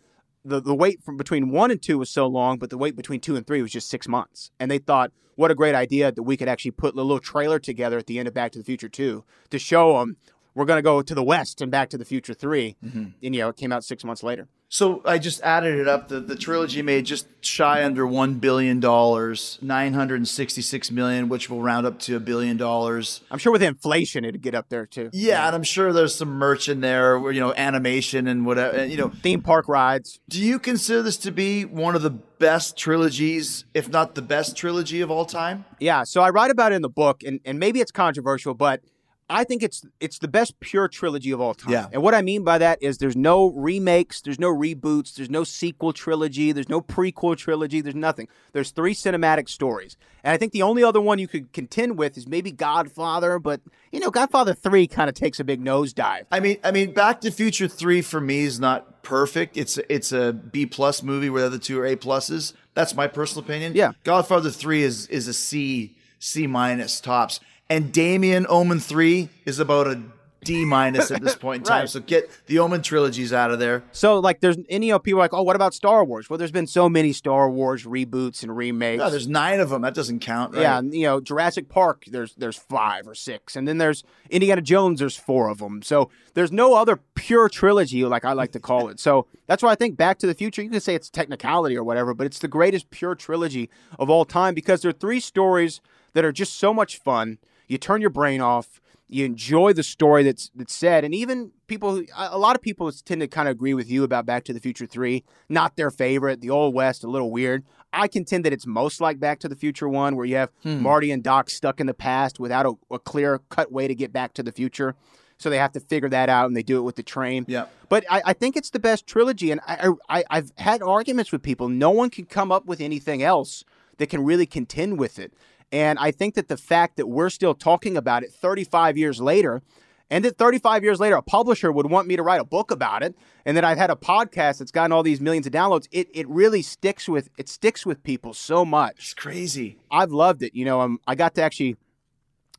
the, the wait from between 1 and 2 was so long, but the wait between 2 and 3 was just six months. And they thought, what a great idea that we could actually put a little trailer together at the end of Back to the Future 2 to show them we're going to go to the West and Back to the Future 3. Mm-hmm. And, you know, it came out six months later. So I just added it up. The the trilogy made just shy under one billion dollars, nine hundred and sixty six million, which will round up to a billion dollars. I'm sure with inflation, it'd get up there too. Yeah, and I'm sure there's some merch in there, where, you know, animation and whatever. and, You know, Theme park rides. do you consider this to be one of the best trilogies, if not the best trilogy of all time? Yeah, so I write about it in the book, and, and maybe it's controversial, but I think it's it's the best pure trilogy of all time. Yeah. And what I mean by that is there's no remakes, there's no reboots, there's no sequel trilogy, there's no prequel trilogy, there's nothing. There's three cinematic stories. And I think the only other one you could contend with is maybe Godfather, but you know, Godfather 3 kind of takes a big nosedive. I mean, I mean, Back to Future Three for me is not perfect. It's it's a B plus movie where the other two are A pluses. That's my personal opinion. Yeah. Godfather Three is is a C C minus tops, and Damien Omen Three is about a D minus at this point in time. Right. So get the Omen trilogies out of there. So like there's and you know people are like, "Oh, what about Star Wars?" Well, there's been so many Star Wars reboots and remakes. No, there's nine of them. That doesn't count. Right? Yeah, you know, Jurassic Park, there's there's five or six, and then there's Indiana Jones, there's four of them. So there's no other pure trilogy, like I like to call it. So that's why I think Back to the Future. You can say it's technicality or whatever, but it's the greatest pure trilogy of all time because there are three stories that are just so much fun. You turn your brain off. You enjoy the story that's that's said, and even people, who, a lot of people tend to kind of agree with you about Back to the Future Three. Not their favorite. The Old West, a little weird. I contend that it's most like Back to the Future One, where you have hmm. Marty and Doc stuck in the past without a, a clear cut way to get back to the future. So they have to figure that out, and they do it with the train. Yeah. But I, I think it's the best trilogy, and I, I I've had arguments with people. No one can come up with anything else that can really contend with it. And I think that the fact that we're still talking about it 35 years later, and that 35 years later, a publisher would want me to write a book about it, and that I've had a podcast that's gotten all these millions of downloads, it, it really sticks with it sticks with people so much. It's crazy. I've loved it. You know, um, I got to actually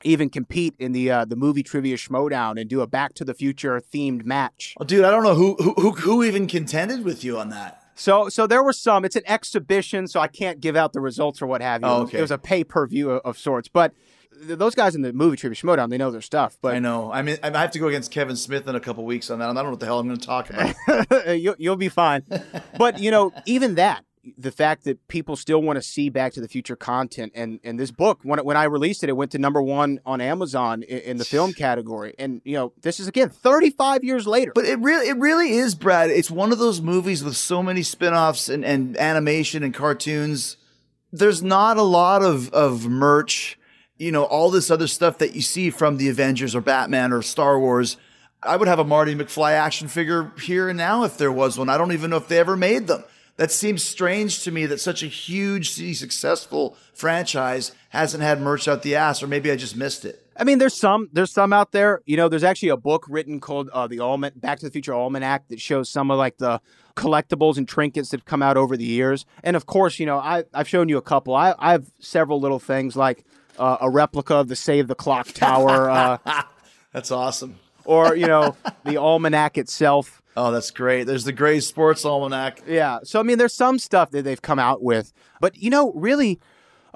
even compete in the uh, the movie trivia schmoedown and do a Back to the Future themed match. Oh, dude, I don't know who who who, who even contended with you on that. So, so there were some. It's an exhibition, so I can't give out the results or what have you. Oh, okay. It was a pay per view of, of sorts. But th- those guys in the movie Trivia Schmoedown, they know their stuff. But I know. I mean, I have to go against Kevin Smith in a couple weeks on that. I don't know what the hell I'm going to talk about. you'll, you'll be fine. but you know, even that, the fact that people still want to see Back to the Future content, and and this book, when it, when I released it, it went to number one on Amazon in, in the film category. And you know, this is again 35 years later. But it really, it really is, Brad. It's one of those movies with so many spin-offs and, and animation and cartoons. There's not a lot of of merch, you know, all this other stuff that you see from the Avengers or Batman or Star Wars. I would have a Marty McFly action figure here and now if there was one. I don't even know if they ever made them. That seems strange to me that such a huge, successful franchise hasn't had merch out the ass, or maybe I just missed it. I mean, there's some there's some out there. You know, there's actually a book written called uh, the Alman Back to the Future Almanac that shows some of like the collectibles and trinkets that have come out over the years. And of course, you know, I I've shown you a couple. I I have several little things like uh, a replica of the Save the Clock Tower. Uh, That's awesome. or you know, the almanac itself. Oh, that's great. There's the Grays Sports Almanac. Yeah. So I mean, there's some stuff that they've come out with, but you know, really,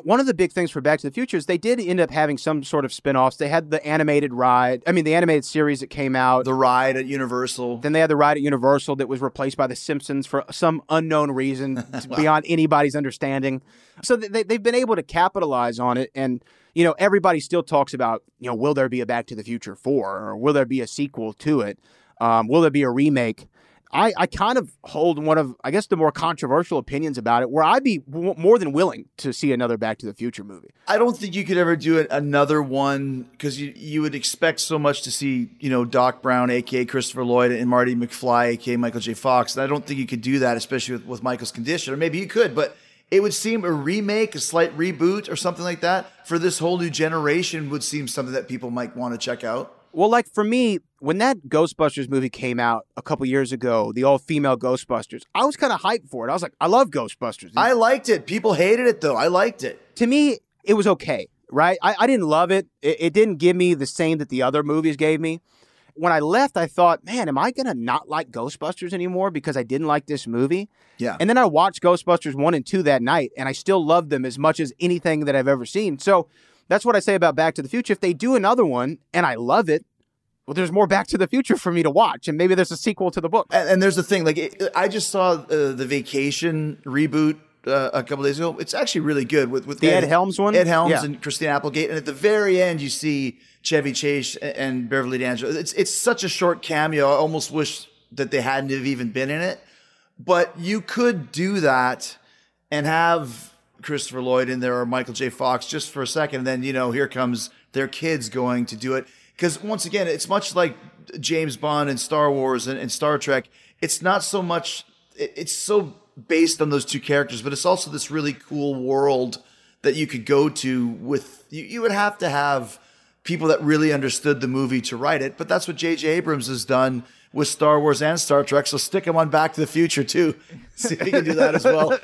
one of the big things for Back to the Future is they did end up having some sort of spin-offs. They had the animated ride. I mean, the animated series that came out. The ride at Universal. Then they had the ride at Universal that was replaced by The Simpsons for some unknown reason beyond anybody's understanding. So they, they've been able to capitalize on it. And, you know, everybody still talks about, you know, will there be a Back to the Future 4 or will there be a sequel to it? Um, will there be a remake? I, I kind of hold one of, I guess, the more controversial opinions about it, where I'd be w- more than willing to see another Back to the Future movie. I don't think you could ever do it, another one because you you would expect so much to see, you know, Doc Brown, aka Christopher Lloyd, and Marty McFly, aka Michael J. Fox. And I don't think you could do that, especially with, with Michael's condition. Or maybe you could, but it would seem a remake, a slight reboot, or something like that for this whole new generation would seem something that people might want to check out. Well, like for me, when that Ghostbusters movie came out a couple years ago, the all female Ghostbusters, I was kind of hyped for it. I was like, I love Ghostbusters. I liked it. People hated it though. I liked it. to me, it was okay, right? I, I didn't love it. it. It didn't give me the same that the other movies gave me. When I left, I thought, man, am I going to not like Ghostbusters anymore because I didn't like this movie? Yeah. And then I watched Ghostbusters 1 and 2 that night, and I still loved them as much as anything that I've ever seen. So that's what I say about Back to the Future. If they do another one and I love it, well, there's more Back to the Future for me to watch, and maybe there's a sequel to the book. And, and there's the thing, like it, I just saw uh, the Vacation reboot uh, a couple days ago. It's actually really good with with The Ed Helms one? Ed Helms Yeah. and Christine Applegate, and at the very end you see Chevy Chase and- and Beverly D'Angelo. It's it's such a short cameo. I almost wish that they hadn't have even been in it. But you could do that and have Christopher Lloyd in there or Michael J. Fox just for a second, and then you know here comes their kids going to do it. Because once again, it's much like James Bond and Star Wars and, and Star Trek. It's not so much. It, it's so based on those two characters, but it's also this really cool world that you could go to with. You, you would have to have people that really understood the movie to write it, but that's what J.J. Abrams has done with Star Wars and Star Trek. So stick him on Back to the Future too. See if he can do that as well.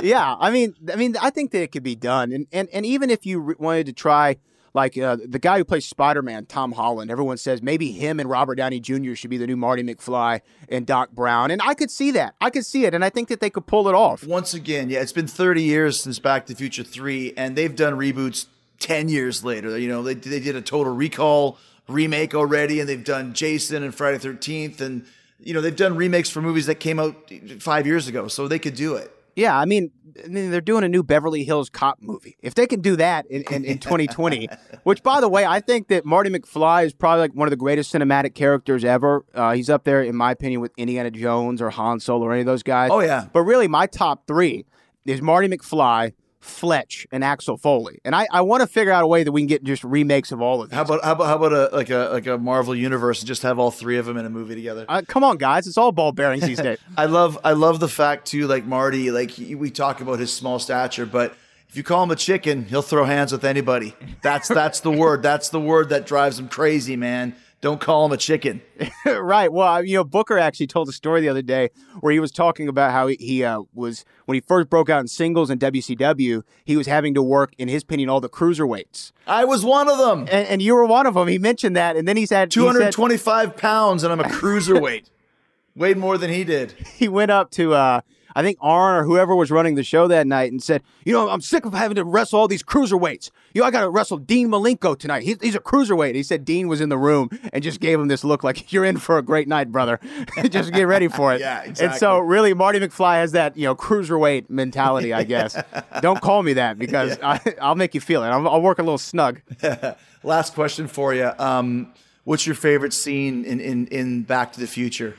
yeah, I mean, I mean, I think that it could be done, and and and even if you re- wanted to try, like uh, the guy who plays Spider Man, Tom Holland, everyone says maybe him and Robert Downey Jr. should be the new Marty McFly and Doc Brown, and I could see that, I could see it, and I think that they could pull it off. Once again, yeah, it's been 30 years since Back to the Future 3, and they've done reboots 10 years later. You know, they, they did a Total Recall remake already, and they've done Jason and Friday the 13th, and, you know, they've done remakes for movies that came out five years ago, so they could do it. Yeah, I mean, I mean, they're doing a new Beverly Hills Cop movie. If they can do that in, in, in 2020, which, by the way, I think that Marty McFly is probably like one of the greatest cinematic characters ever. Uh, he's up there, in my opinion, with Indiana Jones or Han Solo or any of those guys. Oh, yeah. But really, my top three is Marty McFly, Fletch, and Axel Foley. And I, I want to figure out a way that we can get just remakes of all of these. How about how about how about a like a like a Marvel universe and just have all three of them in a movie together? Uh, come on, guys! It's all ball bearings these days. I love I love the fact too, like Marty, like he, we talk about his small stature, but if you call him a chicken, he'll throw hands with anybody. That's that's the word. That's the word that drives him crazy, man. Don't call him a chicken. right. Well, you know, Booker actually told a story the other day where he was talking about how he, he uh, was when he first broke out in singles in WCW, he was having to work, in his opinion, all the cruiserweights. I was one of them. And, and you were one of them. He mentioned that, and then he said he said- pounds, and I'm a cruiserweight. Weighed more than he did. he went up to uh I think Arn or whoever was running the show that night and said, you know, I'm sick of having to wrestle all these cruiserweights. You know, I got to wrestle Dean Malenko tonight. He, he's a cruiserweight. He said Dean was in the room and just gave him this look like you're in for a great night, brother. just get ready for it. Yeah, exactly. And so really, Marty McFly has that you know cruiserweight mentality. I guess. Don't call me that because I, I'll make you feel it. I'll, I'll work a little snug. Last question for you. Um, what's your favorite scene in, in, in Back to the Future?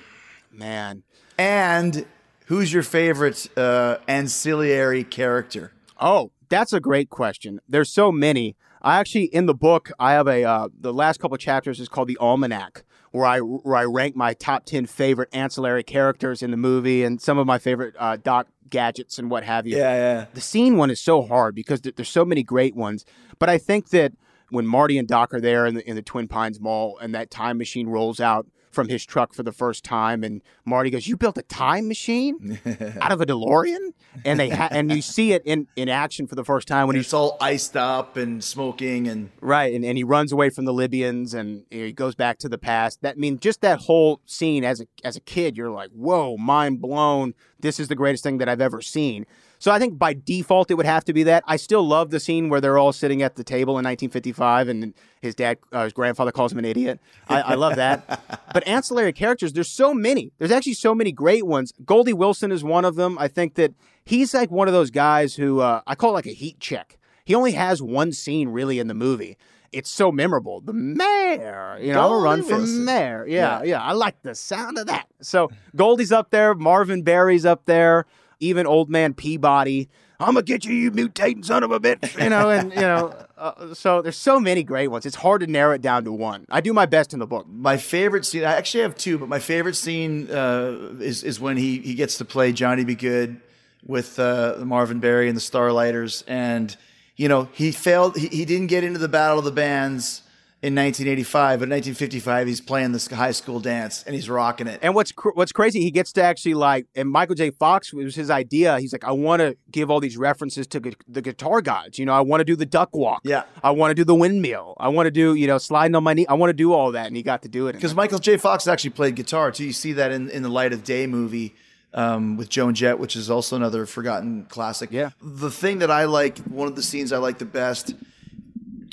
Man. And who's your favorite uh, ancillary character? Oh, that's a great question. There's so many. I actually in the book I have a uh, the last couple chapters is called the Almanac, where I where I rank my top ten favorite ancillary characters in the movie and some of my favorite uh, Doc gadgets and what have you. Yeah, yeah. The scene one is so hard because th- there's so many great ones. But I think that when Marty and Doc are there in the, in the Twin Pines Mall and that time machine rolls out from his truck for the first time, and Marty goes, "You built a time machine out of a DeLorean?" And they ha- and you see it in, in action for the first time when When he's all iced up and smoking and Right, and, and he runs away from the Libyans and he goes back to the past. That I mean just that whole scene as a as a kid, you're like, whoa, mind blown. This is the greatest thing that I've ever seen. So I think by default it would have to be that. I still love the scene where they're all sitting at the table in 1955 and his dad, uh, his grandfather calls him an idiot. I, I love that. but ancillary characters, there's so many. There's actually so many great ones. Goldie Wilson is one of them. I think that he's like one of those guys who uh, I call like a heat check. He only has one scene really in the movie. It's so memorable. The mayor, you know, I'm a run Goldie for Wilson. mayor. Yeah, yeah, I like the sound of that. So Goldie's up there, Marvin Berry's up there, even old man Peabody. I'm gonna get you, you mutating son of a bitch. You know, and you know, uh, so there's so many great ones. It's hard to narrow it down to one. I do my best in the book. my favorite scene. I actually have two, but my favorite scene uh, is is when he he gets to play Johnny B. Goode with uh, Marvin Berry and the Starlighters, and you know he failed. He, he didn't get into the Battle of the Bands in 1985, but in 1955 he's playing this high school dance and he's rocking it. And what's cr- what's crazy, he gets to actually like, and Michael J. Fox was his idea. He's like, I want to give all these references to gu- the guitar gods. You know, I want to do the duck walk. Yeah. I want to do the windmill. I want to do, you know, sliding on my knee. I want to do all that, and he got to do it. Because Michael J. Fox actually played guitar too. You see that in, in the Light of Day movie um, with Joan Jett, which is also another forgotten classic. Yeah. The thing that I like, one of the scenes I like the best,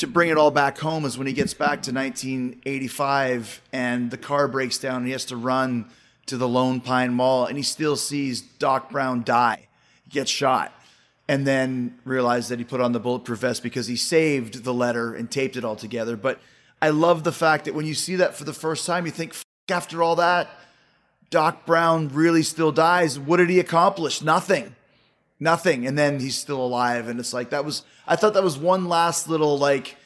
to bring it all back home, is when he gets back to 1985 and the car breaks down and he has to run to the Lone Pine Mall and he still sees Doc Brown die, he gets shot. And then realized that he put on the bulletproof vest because he saved the letter and taped it all together. But I love the fact that when you see that for the first time, you think, "F- after all that, Doc Brown really still dies. What did he accomplish? Nothing. Nothing. And then he's still alive. And it's like, that was, I thought that was one last little, like,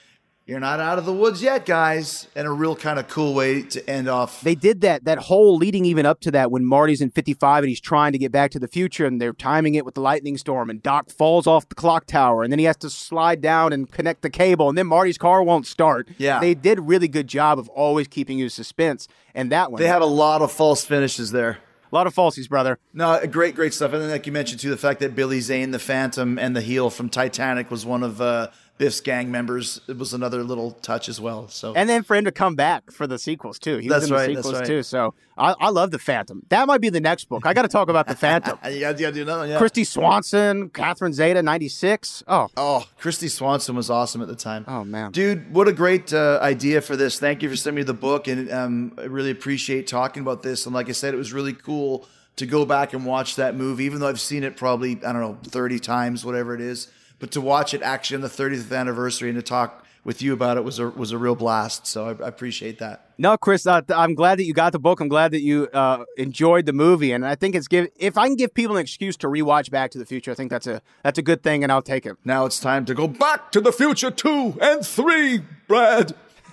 you're not out of the woods yet, guys. And a real kind of cool way to end off. they did that that whole leading even up to that when Marty's in 55 and he's trying to get back to the future and they're timing it with the lightning storm and Doc falls off the clock tower and then he has to slide down and connect the cable and then Marty's car won't start. Yeah. They did really good job of always keeping you suspense and that one they had a lot of false finishes there. A lot of falsies, brother. No, great, great stuff. And then, like you mentioned, too, the fact that Billy Zane, the Phantom, and the heel from Titanic was one of uh, Biff's gang members. It was another little touch as well. So And then for him to come back for the sequels too. He That's was in right, the sequels right. too. So I, I love the Phantom. That might be the next book. I got to talk about the Phantom. you got to do another one. Yeah. Christy Swanson, Catherine Zeta, 96. Oh, Oh, Christy Swanson was awesome at the time. Oh, man. dude, what a great uh, idea for this! Thank you for sending me the book, and um, I really appreciate talking about this. And like I said, it was really cool to go back and watch that movie, even though I've seen it probably I don't know thirty times, whatever it is. But to watch it actually on the 30th anniversary and to talk with you about it was a was a real blast. So I, I appreciate that. No, Chris, uh, I'm glad that you got the book. I'm glad that you uh, enjoyed the movie, and I think it's give. If I can give people an excuse to rewatch Back to the Future, I think that's a that's a good thing, and I'll take it. Now it's time to go back to the future two and three, Brad.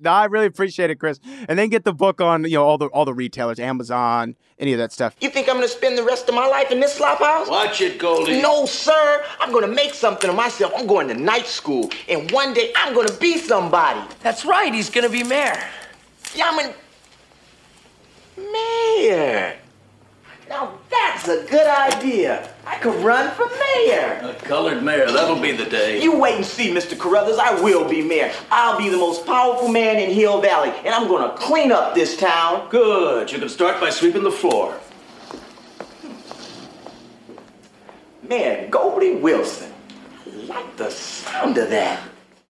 no, I really appreciate it, Chris. And then get the book on you know all the all the retailers, Amazon, any of that stuff. You think I'm gonna spend the rest of my life in this slop house? Watch it, Goldie. No, sir. I'm gonna make something of myself. I'm going to night school, and one day I'm gonna be somebody. That's right. He's gonna be mayor. Yeah, I'm in mayor. Now that's a good idea. I could run for mayor. A colored mayor, that'll be the day. You wait and see, Mr. Carruthers. I will be mayor. I'll be the most powerful man in Hill Valley, and I'm gonna clean up this town. Good. You can start by sweeping the floor. Man, Goldie Wilson. I like the sound of that.